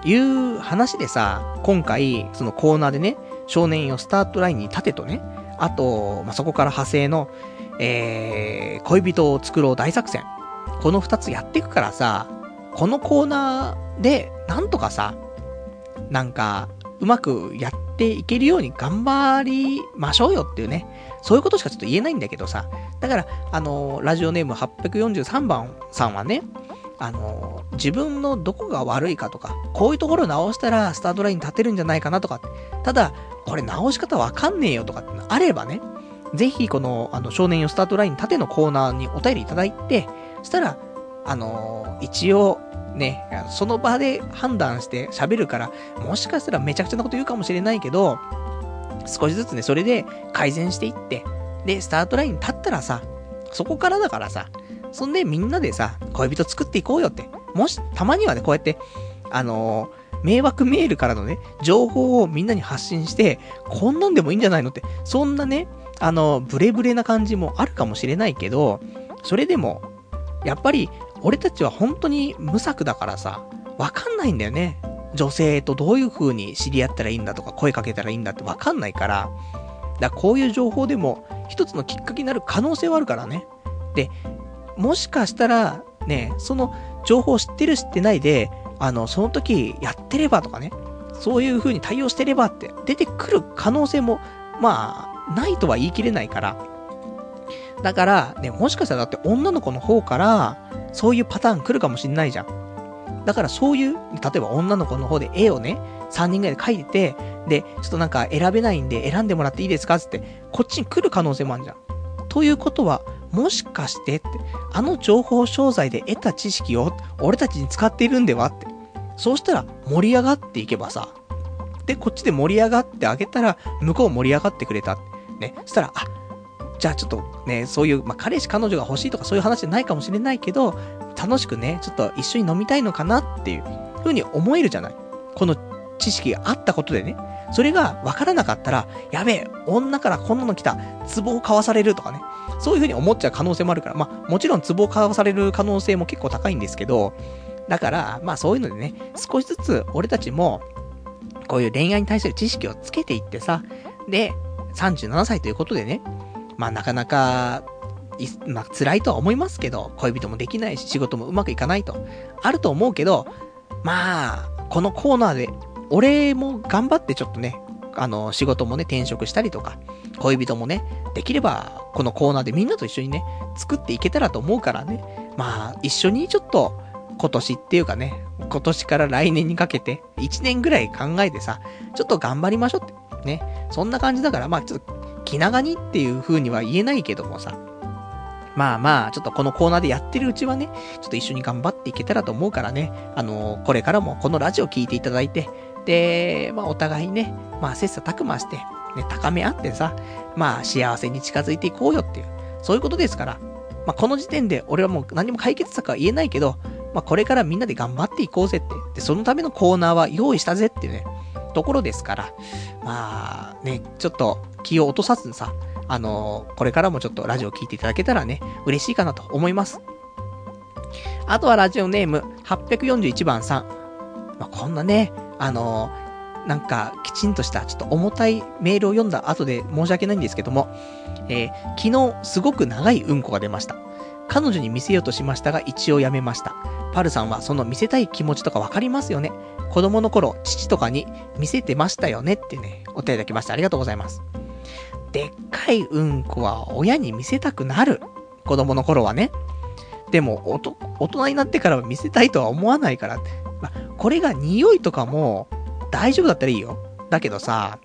S1: いう話でさ、今回、そのコーナーでね、少年よスタートラインに立てとね、あと、まあ、そこから派生の、えー、恋人を作ろう大作戦。この二つやっていくからさ、このコーナーで、なんとかさ、なんか、うまくやっていけるように頑張りましょうよっていうね。そういうことしかちょっと言えないんだけどさ。だから、あの、ラジオネーム843番さんはね、あの、自分のどこが悪いかとか、こういうところを直したらスタートライン立てるんじゃないかなとか、ただ、これ直し方わかんねえよとかってあればね、ぜひこの、あの、少年よスタートライン縦のコーナーにお便りいただいて、そしたら、あの、一応、ね、その場で判断して喋るから、もしかしたらめちゃくちゃなこと言うかもしれないけど、少しずつね、それで改善していって、で、スタートライン立ったらさ、そこからだからさ、そんでみんなでさ、恋人作っていこうよって。もし、たまにはね、こうやって、あのー、迷惑メールからのね、情報をみんなに発信して、こんなんでもいいんじゃないのって、そんなね、あの、ブレブレな感じもあるかもしれないけど、それでも、やっぱり、俺たちは本当に無策だからさ、わかんないんだよね。女性とどういう風に知り合ったらいいんだとか、声かけたらいいんだってわかんないから、だこういう情報でも、一つのきっかけになる可能性はあるからね。で、もしかしたら、ね、その情報を知ってる知ってないで、あの、その時やってればとかね、そういう風に対応してればって出てくる可能性も、まあ、ないとは言い切れないから、だから、ね、もしかしたらだって女の子の方から、そういうパターン来るかもしんないじゃん。だからそういう、例えば女の子の方で絵をね、3人ぐらいで描いてて、で、ちょっとなんか選べないんで選んでもらっていいですかつって、こっちに来る可能性もあるじゃん。ということは、もしかしてって、あの情報商材で得た知識を俺たちに使っているんではって。そうしたら盛り上がっていけばさ、で、こっちで盛り上がってあげたら、向こう盛り上がってくれた。ね。そしたら、あ、じゃあちょっとね、そういう、まあ、彼氏彼女が欲しいとかそういう話じゃないかもしれないけど、楽しくね、ちょっと一緒に飲みたいのかなっていう風に思えるじゃない。この知識があったことでね。それが分からなかったら、やべえ、女からこんなの来た、壺を買わされるとかね。そういう風に思っちゃう可能性もあるから、まあ、もちろん壺を買わされる可能性も結構高いんですけど、だから、まあそういうのでね、少しずつ俺たちも、こういう恋愛に対する知識をつけていってさ、で、37歳ということでね、まあなかなか、まあ辛いとは思いますけど、恋人もできないし、仕事もうまくいかないと、あると思うけど、まあ、このコーナーで、俺も頑張ってちょっとね、あの、仕事もね、転職したりとか、恋人もね、できれば、このコーナーでみんなと一緒にね、作っていけたらと思うからね、まあ、一緒にちょっと、今年っていうかね、今年から来年にかけて、1年ぐらい考えてさ、ちょっと頑張りましょうって。ね。そんな感じだから、まあちょっと、気長にっていう風には言えないけどもさ。まあまあ、ちょっとこのコーナーでやってるうちはね、ちょっと一緒に頑張っていけたらと思うからね、あの、これからもこのラジオ聞いていただいて、で、まあお互いね、まあ切磋琢磨して、ね、高め合ってさ、まあ幸せに近づいていこうよっていう、そういうことですから。まあこの時点で俺はもう何も解決策は言えないけど、まあ、これからみんなで頑張っていこうぜって。で、そのためのコーナーは用意したぜっていうね、ところですから、まあ、ね、ちょっと気を落とさずにさ、あのー、これからもちょっとラジオ聴いていただけたらね、嬉しいかなと思います。あとはラジオネーム841番さん。まあ、こんなね、あのー、なんか、きちんとした、ちょっと重たいメールを読んだ後で申し訳ないんですけども、えー、昨日、すごく長いうんこが出ました。彼女に見せようとしましたが、一応やめました。パルさんはその見せたい気持ちとかわかりますよね。子供の頃、父とかに見せてましたよねってね、お手いただきました。ありがとうございます。でっかいうんこは親に見せたくなる。子供の頃はね。でも、大人になってからは見せたいとは思わないからって。まこれが匂いとかも大丈夫だったらいいよ。だけどさ、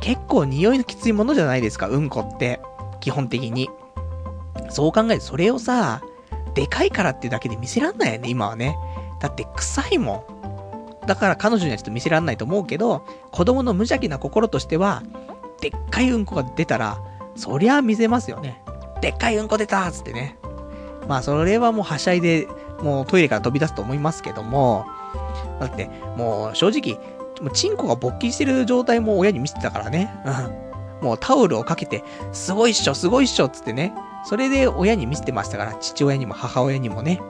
S1: 結構匂いのきついものじゃないですか、うんこって。基本的に。そう考えて、それをさ、でかいからっていうだけで見せらんないよね、今はね。だって臭いもん。だから彼女にはちょっと見せらんないと思うけど、子供の無邪気な心としては、でっかいうんこが出たら、そりゃ見せますよね。でっかいうんこ出たつってね。まあそれはもうはしゃいで、もうトイレから飛び出すと思いますけども、だってもう正直、もうチンコが勃起してる状態も親に見せてたからね。うん。もうタオルをかけて、すごいっしょ、すごいっしょ、つってね。それで親に見せてましたから、父親にも母親にもね。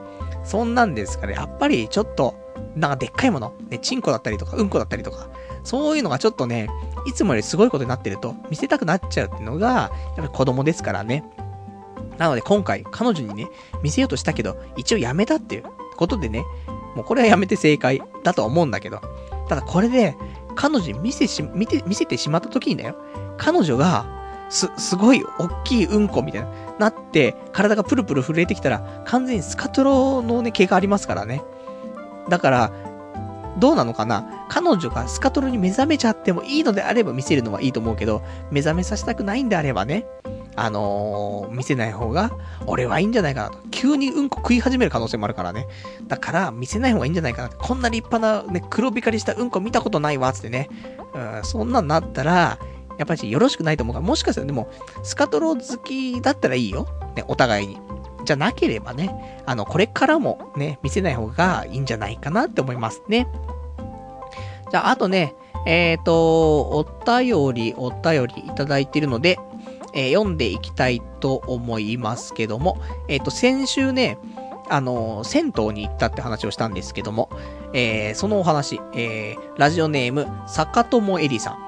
S1: そんなんですから、やっぱりちょっと、なんかでっかいもの、ね、チンコだったりとか、うんこだったりとか、そういうのがちょっとね、いつもよりすごいことになってると、見せたくなっちゃうっていうのが、やっぱり子供ですからね。なので今回、彼女にね、見せようとしたけど、一応やめたっていうことでね、もうこれはやめて正解だと思うんだけど、ただこれで、彼女に見せし、見て、見せてしまった時にだよ、彼女が、す、すごい大きいうんこみたいな、なって、体がプルプル震えてきたら、完全にスカトロのね、毛がありますからね。だから、どうなのかな？彼女がスカトロに目覚めちゃってもいいのであれば見せるのはいいと思うけど、目覚めさせたくないんであればね、あのー、見せない方が、俺はいいんじゃないかなと。急にうんこ食い始める可能性もあるからね。だから、見せない方がいいんじゃないかなこんな立派なね、黒光りしたうんこ見たことないわ、つってね。うん、そんなんなったら、やっぱりよろしくないと思うから、もしかしたらでも、スカトロ好きだったらいいよ。ね、お互いに。じゃなければね、あの、これからもね、見せない方がいいんじゃないかなって思いますね。じゃあ、あとね、えっ、ー、と、お便り、お便りいただいているので、えー、読んでいきたいと思いますけども、えっ、ー、と、先週ね、あの銭湯に行ったって話をしたんですけども、えー、そのお話、えー、ラジオネーム、坂友えりさん。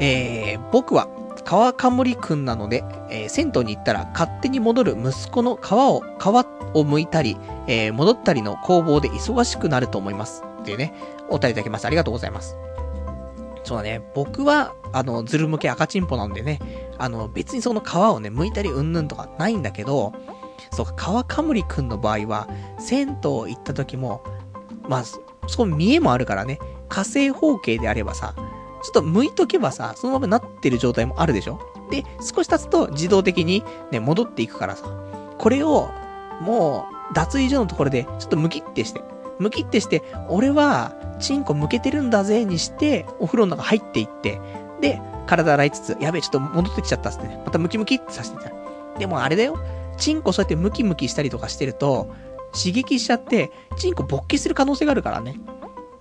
S1: えー、僕は川かむりくんなので、えー、銭湯に行ったら勝手に戻る息子の皮を、皮を剥いたり、えー、戻ったりの工房で忙しくなると思います。っていうね、お便りいただきます。ありがとうございます。そうだね、僕は、あの、ズル向け赤チンポなんでね、あの、別にその皮をね、剥いたりうんぬんとかないんだけど、そうか、川かむりくんの場合は、銭湯行った時も、まあ、そこ見えもあるからね、火星方形であればさ、ちょっと剥いとけばさ、そのままなってる状態もあるでしょ？で、少し経つと自動的にね、戻っていくからさ。これを、もう、脱衣所のところで、ちょっとムキってして、ムキってして、俺は、チンコ向けてるんだぜにして、お風呂の中入っていって、で、体洗いつつ、やべえ、ちょっと戻ってきちゃったっつってね、またムキムキってさせてた。でもあれだよ、チンコそうやってムキムキしたりとかしてると、刺激しちゃって、チンコ勃起する可能性があるからね。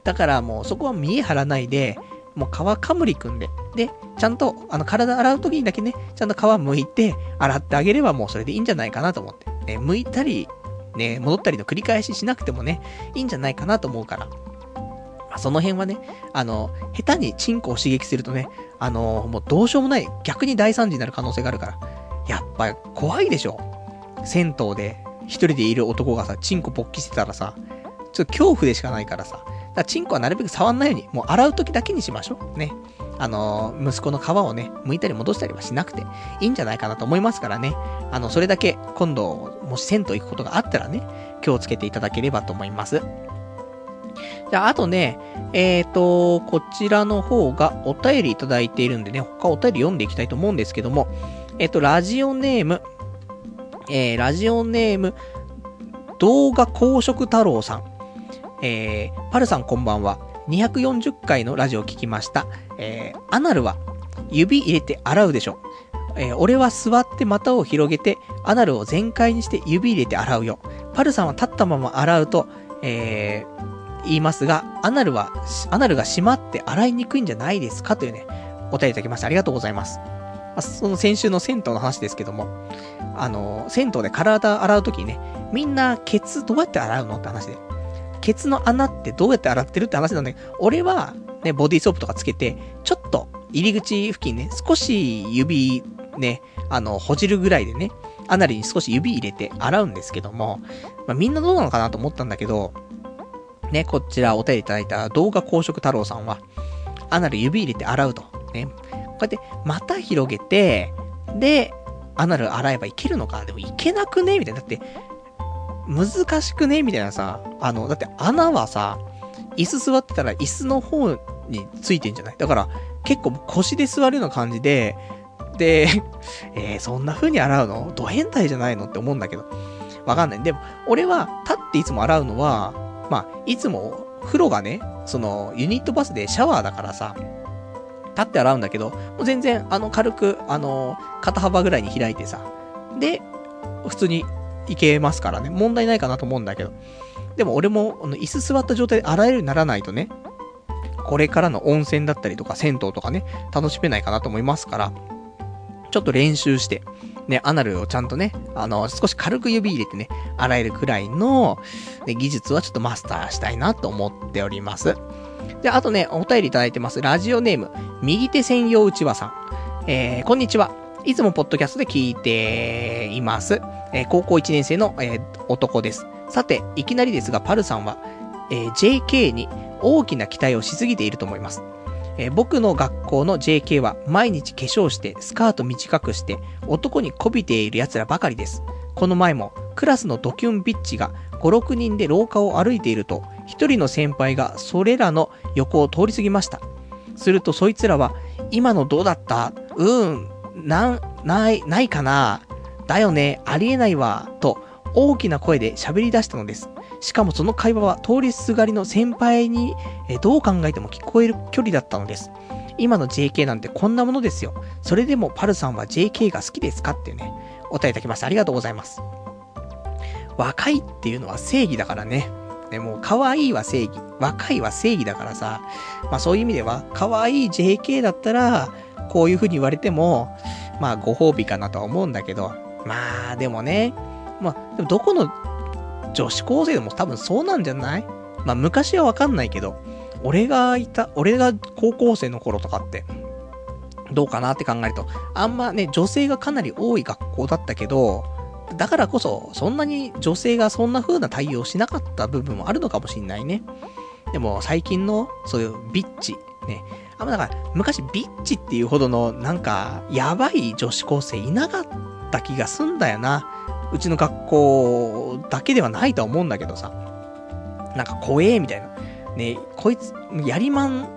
S1: だからもうそこは見え張らないで、もう皮かむりくんで、で、ちゃんと、あの、体洗う時にだけね、ちゃんと皮剥いて、洗ってあげればもうそれでいいんじゃないかなと思って。ね、剥いたり、ね、戻ったりの繰り返ししなくてもね、いいんじゃないかなと思うから。その辺はね、あの、下手にチンコを刺激するとね、あの、もうどうしようもない、逆に大惨事になる可能性があるから。やっぱ怖いでしょ銭湯で一人でいる男がさ、チンコ勃起してたらさ、ちょっと恐怖でしかないからさ。だチンコはなるべく触んないように、もう洗う時だけにしましょう。ね。あのー、息子の皮をね、剥いたり戻したりはしなくていいんじゃないかなと思いますからね。あの、それだけ今度、もし銭湯行くことがあったらね、気をつけていただければと思います。じゃあ、あとね、えっ、ー、と、こちらの方がお便りいただいているんでね、他お便り読んでいきたいと思うんですけども、えっ、ー、と、ラジオネーム、えー、ラジオネーム、動画公職太郎さん。えー、パルさんこんばんは。240回のラジオを聞きました。えー、アナルは指入れて洗うでしょ。えー、俺は座って股を広げて、アナルを全開にして指入れて洗うよ。パルさんは立ったまま洗うと、えー、言いますが、アナルは、アナルが閉まって洗いにくいんじゃないですかというね、お便りいただきました。ありがとうございます。まあ、その先週の銭湯の話ですけども、あの、銭湯で体洗うときにね、みんなケツどうやって洗うのって話で。ケツの穴ってどうやって洗ってるって話なんだけど、俺は、ね、ボディーソープとかつけて、ちょっと入り口付近ね、少し指、ね、あの、ほじるぐらいでね、アナルに少し指入れて洗うんですけども、まあ、みんなどうなのかなと思ったんだけど、ね、こちらお手いただいた動画公職太郎さんは、アナル指入れて洗うと。ね。こうやって、股広げて、で、アナル洗えばいけるのかでもいけなくねみたいな。だって、難しくね？みたいなさ、あの、だって穴はさ、椅子座ってたら椅子の方についてんじゃない？だから結構腰で座るような感じで、で、[laughs] えー、そんな風に洗うの？ド変態じゃないのって思うんだけど。わかんない。でも、俺は立っていつも洗うのは、まあ、いつも風呂がね、その、ユニットバスでシャワーだからさ、立って洗うんだけど、もう全然、あの、軽く、あの、肩幅ぐらいに開いてさ、で、普通にいけますからね。問題ないかなと思うんだけど。でも俺も、あの、椅子座った状態で洗えるようにならないとね、これからの温泉だったりとか銭湯とかね、楽しめないかなと思いますから、ちょっと練習して、ね、アナルをちゃんとね、あの、少し軽く指入れてね、洗えるくらいの、ね、技術はちょっとマスターしたいなと思っております。で、あとね、お便りいただいてます。ラジオネーム、右手専用うちわさん。えー、こんにちは。いつもポッドキャストで聞いています。えー、高校1年生の、えー、男です。さて、いきなりですが、パルさんは、えー、JK に大きな期待をしすぎていると思います。えー、僕の学校の JK は毎日化粧して、スカート短くして、男に媚びている奴らばかりです。この前も、クラスのドキュンビッチが5、6人で廊下を歩いていると、一人の先輩がそれらの横を通り過ぎました。するとそいつらは、今のどうだった？うーん、なん、ない、ないかな？だよね、ありえないわ、と、大きな声で喋り出したのです。しかもその会話は通りすがりの先輩に、えどう考えても聞こえる距離だったのです。今の JK なんてこんなものですよ。それでもパルさんは JK が好きですか？っていうね、お答えいただきました。ありがとうございます。若いっていうのは正義だからね。でも、可愛いは正義。若いは正義だからさ。まあそういう意味では、可愛い JK だったら、こういう風に言われても、まあご褒美かなとは思うんだけど、まあでもね、まあ、でもどこの女子高生でも多分そうなんじゃない？まあ昔はわかんないけど、俺がいた、俺が高校生の頃とかって、どうかなって考えると、あんまね、女性がかなり多い学校だったけど、だからこそ、そんなに女性がそんな風な対応しなかった部分もあるのかもしんないね。でも最近の、そういうビッチ、ね、あんまだから、昔ビッチっていうほどの、なんか、やばい女子高生いなかった気がすんだよな。うちの学校だけではないとは思うんだけどさ。なんか怖えみたいな。ねこいつ、やりまん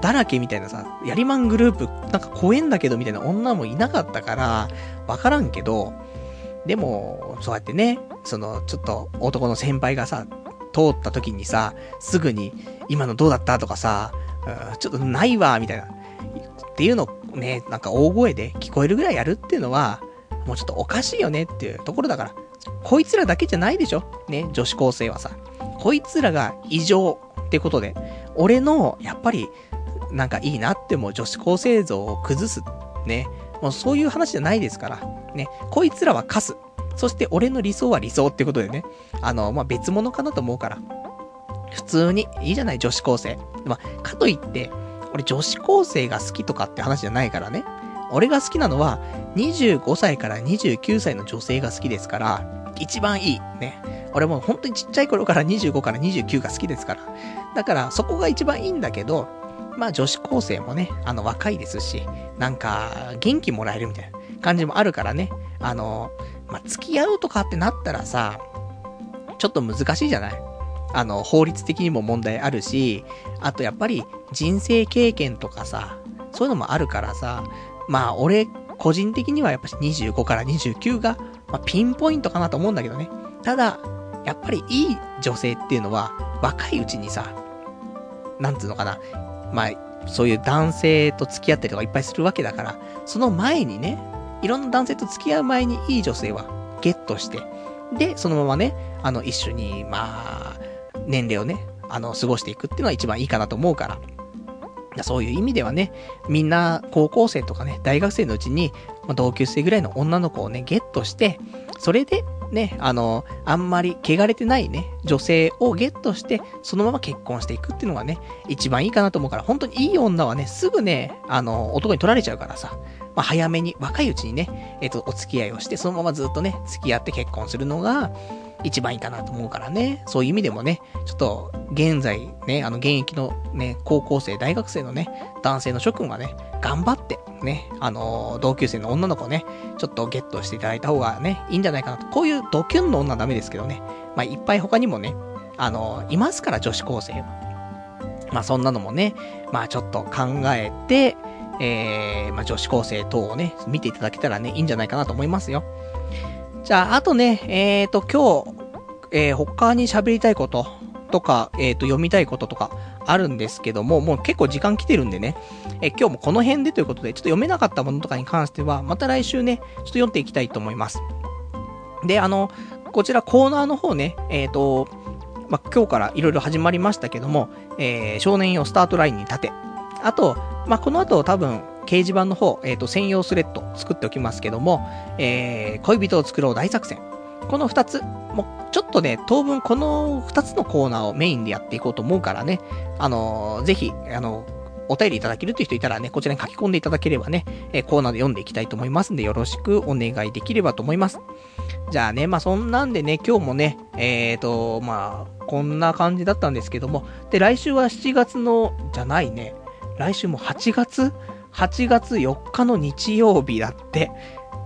S1: だらけみたいなさ、やりまんグループ、なんか怖えんだけどみたいな女もいなかったから、わからんけど、でも、そうやってね、その、ちょっと男の先輩がさ、通った時にさ、すぐに、今のどうだったとかさ、ちょっとないわ、みたいな。っていうのをね、なんか大声で聞こえるぐらいやるっていうのは、もうちょっとおかしいよねっていうところだから。こいつらだけじゃないでしょね、女子高生はさ。こいつらが異常ってことで、俺の、やっぱり、なんかいいなっても女子高生像を崩す。ね。もうそういう話じゃないですから。ね。こいつらはカス。そして俺の理想は理想ってことでね。あの、まあ、別物かなと思うから。普通に、いいじゃない、女子高生。まあ、かといって、俺女子高生が好きとかって話じゃないからね。俺が好きなのは、25歳から29歳の女性が好きですから、一番いい。ね。俺も本当にちっちゃい頃から25から29が好きですから。だから、そこが一番いいんだけど、まあ女子高生もね、あの若いですし、なんか元気もらえるみたいな感じもあるからね。あの、まあ付き合うとかってなったらさ、ちょっと難しいじゃない？あの、法律的にも問題あるし、あとやっぱり人生経験とかさ、そういうのもあるからさ、まあ俺、個人的にはやっぱ25から29が、まあ、ピンポイントかなと思うんだけどね。ただ、やっぱりいい女性っていうのは、若いうちにさ、なんつうのかな、まあ、そういう男性と付き合ったりとかいっぱいするわけだから、その前にね、いろんな男性と付き合う前にいい女性はゲットして、で、そのままね、あの、一緒に、まあ、年齢をね、あの、過ごしていくっていうのは一番いいかなと思うから。そういう意味ではね、みんな高校生とかね、大学生のうちに、ま、同級生ぐらいの女の子をね、ゲットして、それで、ね、あの、あんまり汚れてないね、女性をゲットして、そのまま結婚していくっていうのがね、一番いいかなと思うから、本当にいい女はね、すぐね、あの、男に取られちゃうからさ、まあ、早めに、若いうちにね、えっ、と、お付き合いをして、そのままずっとね、付き合って結婚するのが、一番いいかなと思うからね。そういう意味でもね、ちょっと、現在ね、あの、現役のね、高校生、大学生のね、男性の諸君はね、頑張って、ね、あのー、同級生の女の子ね、ちょっとゲットしていただいた方がね、いいんじゃないかなと。こういうドキュンの女はダメですけどね。まあ、いっぱい他にもね、あのー、いますから、女子高生は。まあ、そんなのもね、まあ、ちょっと考えて、えー、まあ、女子高生等をね、見ていただけたらね、いいんじゃないかなと思いますよ。じゃあ、あとね、えっ、ー、と、今日、えー、他に喋りたいこととか、えっ、ー、と、読みたいこととかあるんですけども、もう結構時間来てるんでね、え今日もこの辺でということで、ちょっと読めなかったものとかに関しては、また来週ね、ちょっと読んでいきたいと思います。で、あの、こちらコーナーの方ね、えっ、と、ま今日からいろいろ始まりましたけども、え少年用スタートラインに立て。あと、まあこの後多分、掲示板の方、えっ、ー、と、専用スレッド作っておきますけども、えー、恋人を作ろう大作戦。この二つ、もう、ちょっとね、当分この二つのコーナーをメインでやっていこうと思うからね、あのー、ぜひ、あのお便りいただけるという人いたらね、こちらに書き込んでいただければね、えー、コーナーで読んでいきたいと思いますんで、よろしくお願いできればと思います。じゃあね、まあそんなんでね、今日もね、えーと、まあ、こんな感じだったんですけども、で、来週は7月の、じゃないね、来週も8月8月4日の日曜日だって。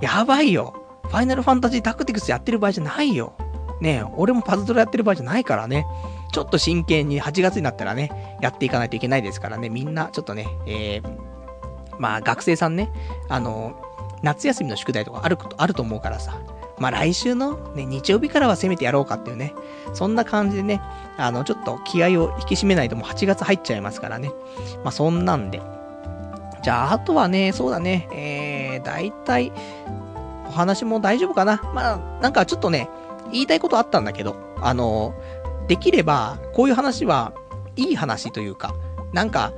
S1: やばいよ。ファイナルファンタジータクティクスやってる場合じゃないよ。ねえ、俺もパズドラやってる場合じゃないからね。ちょっと真剣に8月になったらね、やっていかないといけないですからね。みんな、ちょっとね、えー、まあ学生さんね、あの、夏休みの宿題とかある、あると思うからさ。まあ来週のね、日曜日からは攻めてやろうかっていうね。そんな感じでね、あの、ちょっと気合を引き締めないともう8月入っちゃいますからね。まあそんなんで、じゃあ、あとはね、そうだね、えー、大体、お話も大丈夫かなまあ、なんかちょっとね、言いたいことあったんだけど、あの、できれば、こういう話は、いい話というか、なんか、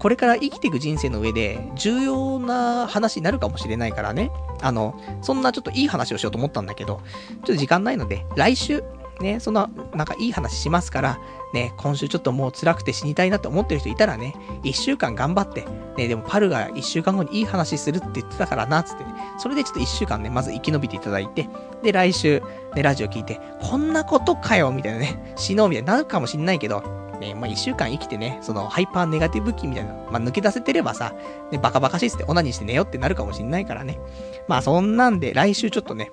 S1: これから生きていく人生の上で、重要な話になるかもしれないからね。あの、そんなちょっといい話をしようと思ったんだけど、ちょっと時間ないので、来週、ね、そんな、なんかいい話しますから、ね、今週ちょっともう辛くて死にたいなって思ってる人いたらね、一週間頑張って、ね、でもパルが一週間後にいい話するって言ってたからな、つってね、それでちょっと一週間ね、まず生き延びていただいて、で、来週、ね、ラジオ聞いて、こんなことかよ、みたいなね、死のうみたいになるかもしんないけど、ね、まあ、一週間生きてね、その、ハイパーネガティブ期みたいな、まあ、抜け出せてればさ、ね、バカバカしいっつってオナニーして寝よってなるかもしんないからね。まあ、そんなんで、来週ちょっとね、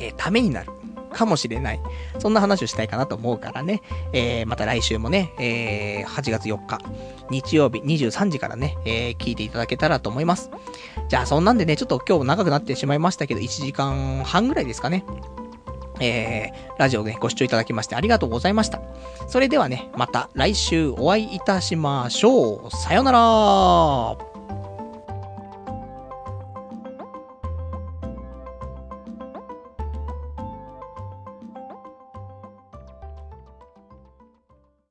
S1: えー、ためになるかもしれない。そんな話をしたいかなと思うからね。えー、また来週もね、えー、8月4日、日曜日23時からね、えー、聞いていただけたらと思います。じゃあ、そんなんでね、ちょっと今日長くなってしまいましたけど、1時間半ぐらいですかね。えー、ラジオで、ね、ご視聴いただきましてありがとうございました。それではね、また来週お会いいたしましょう。さよなら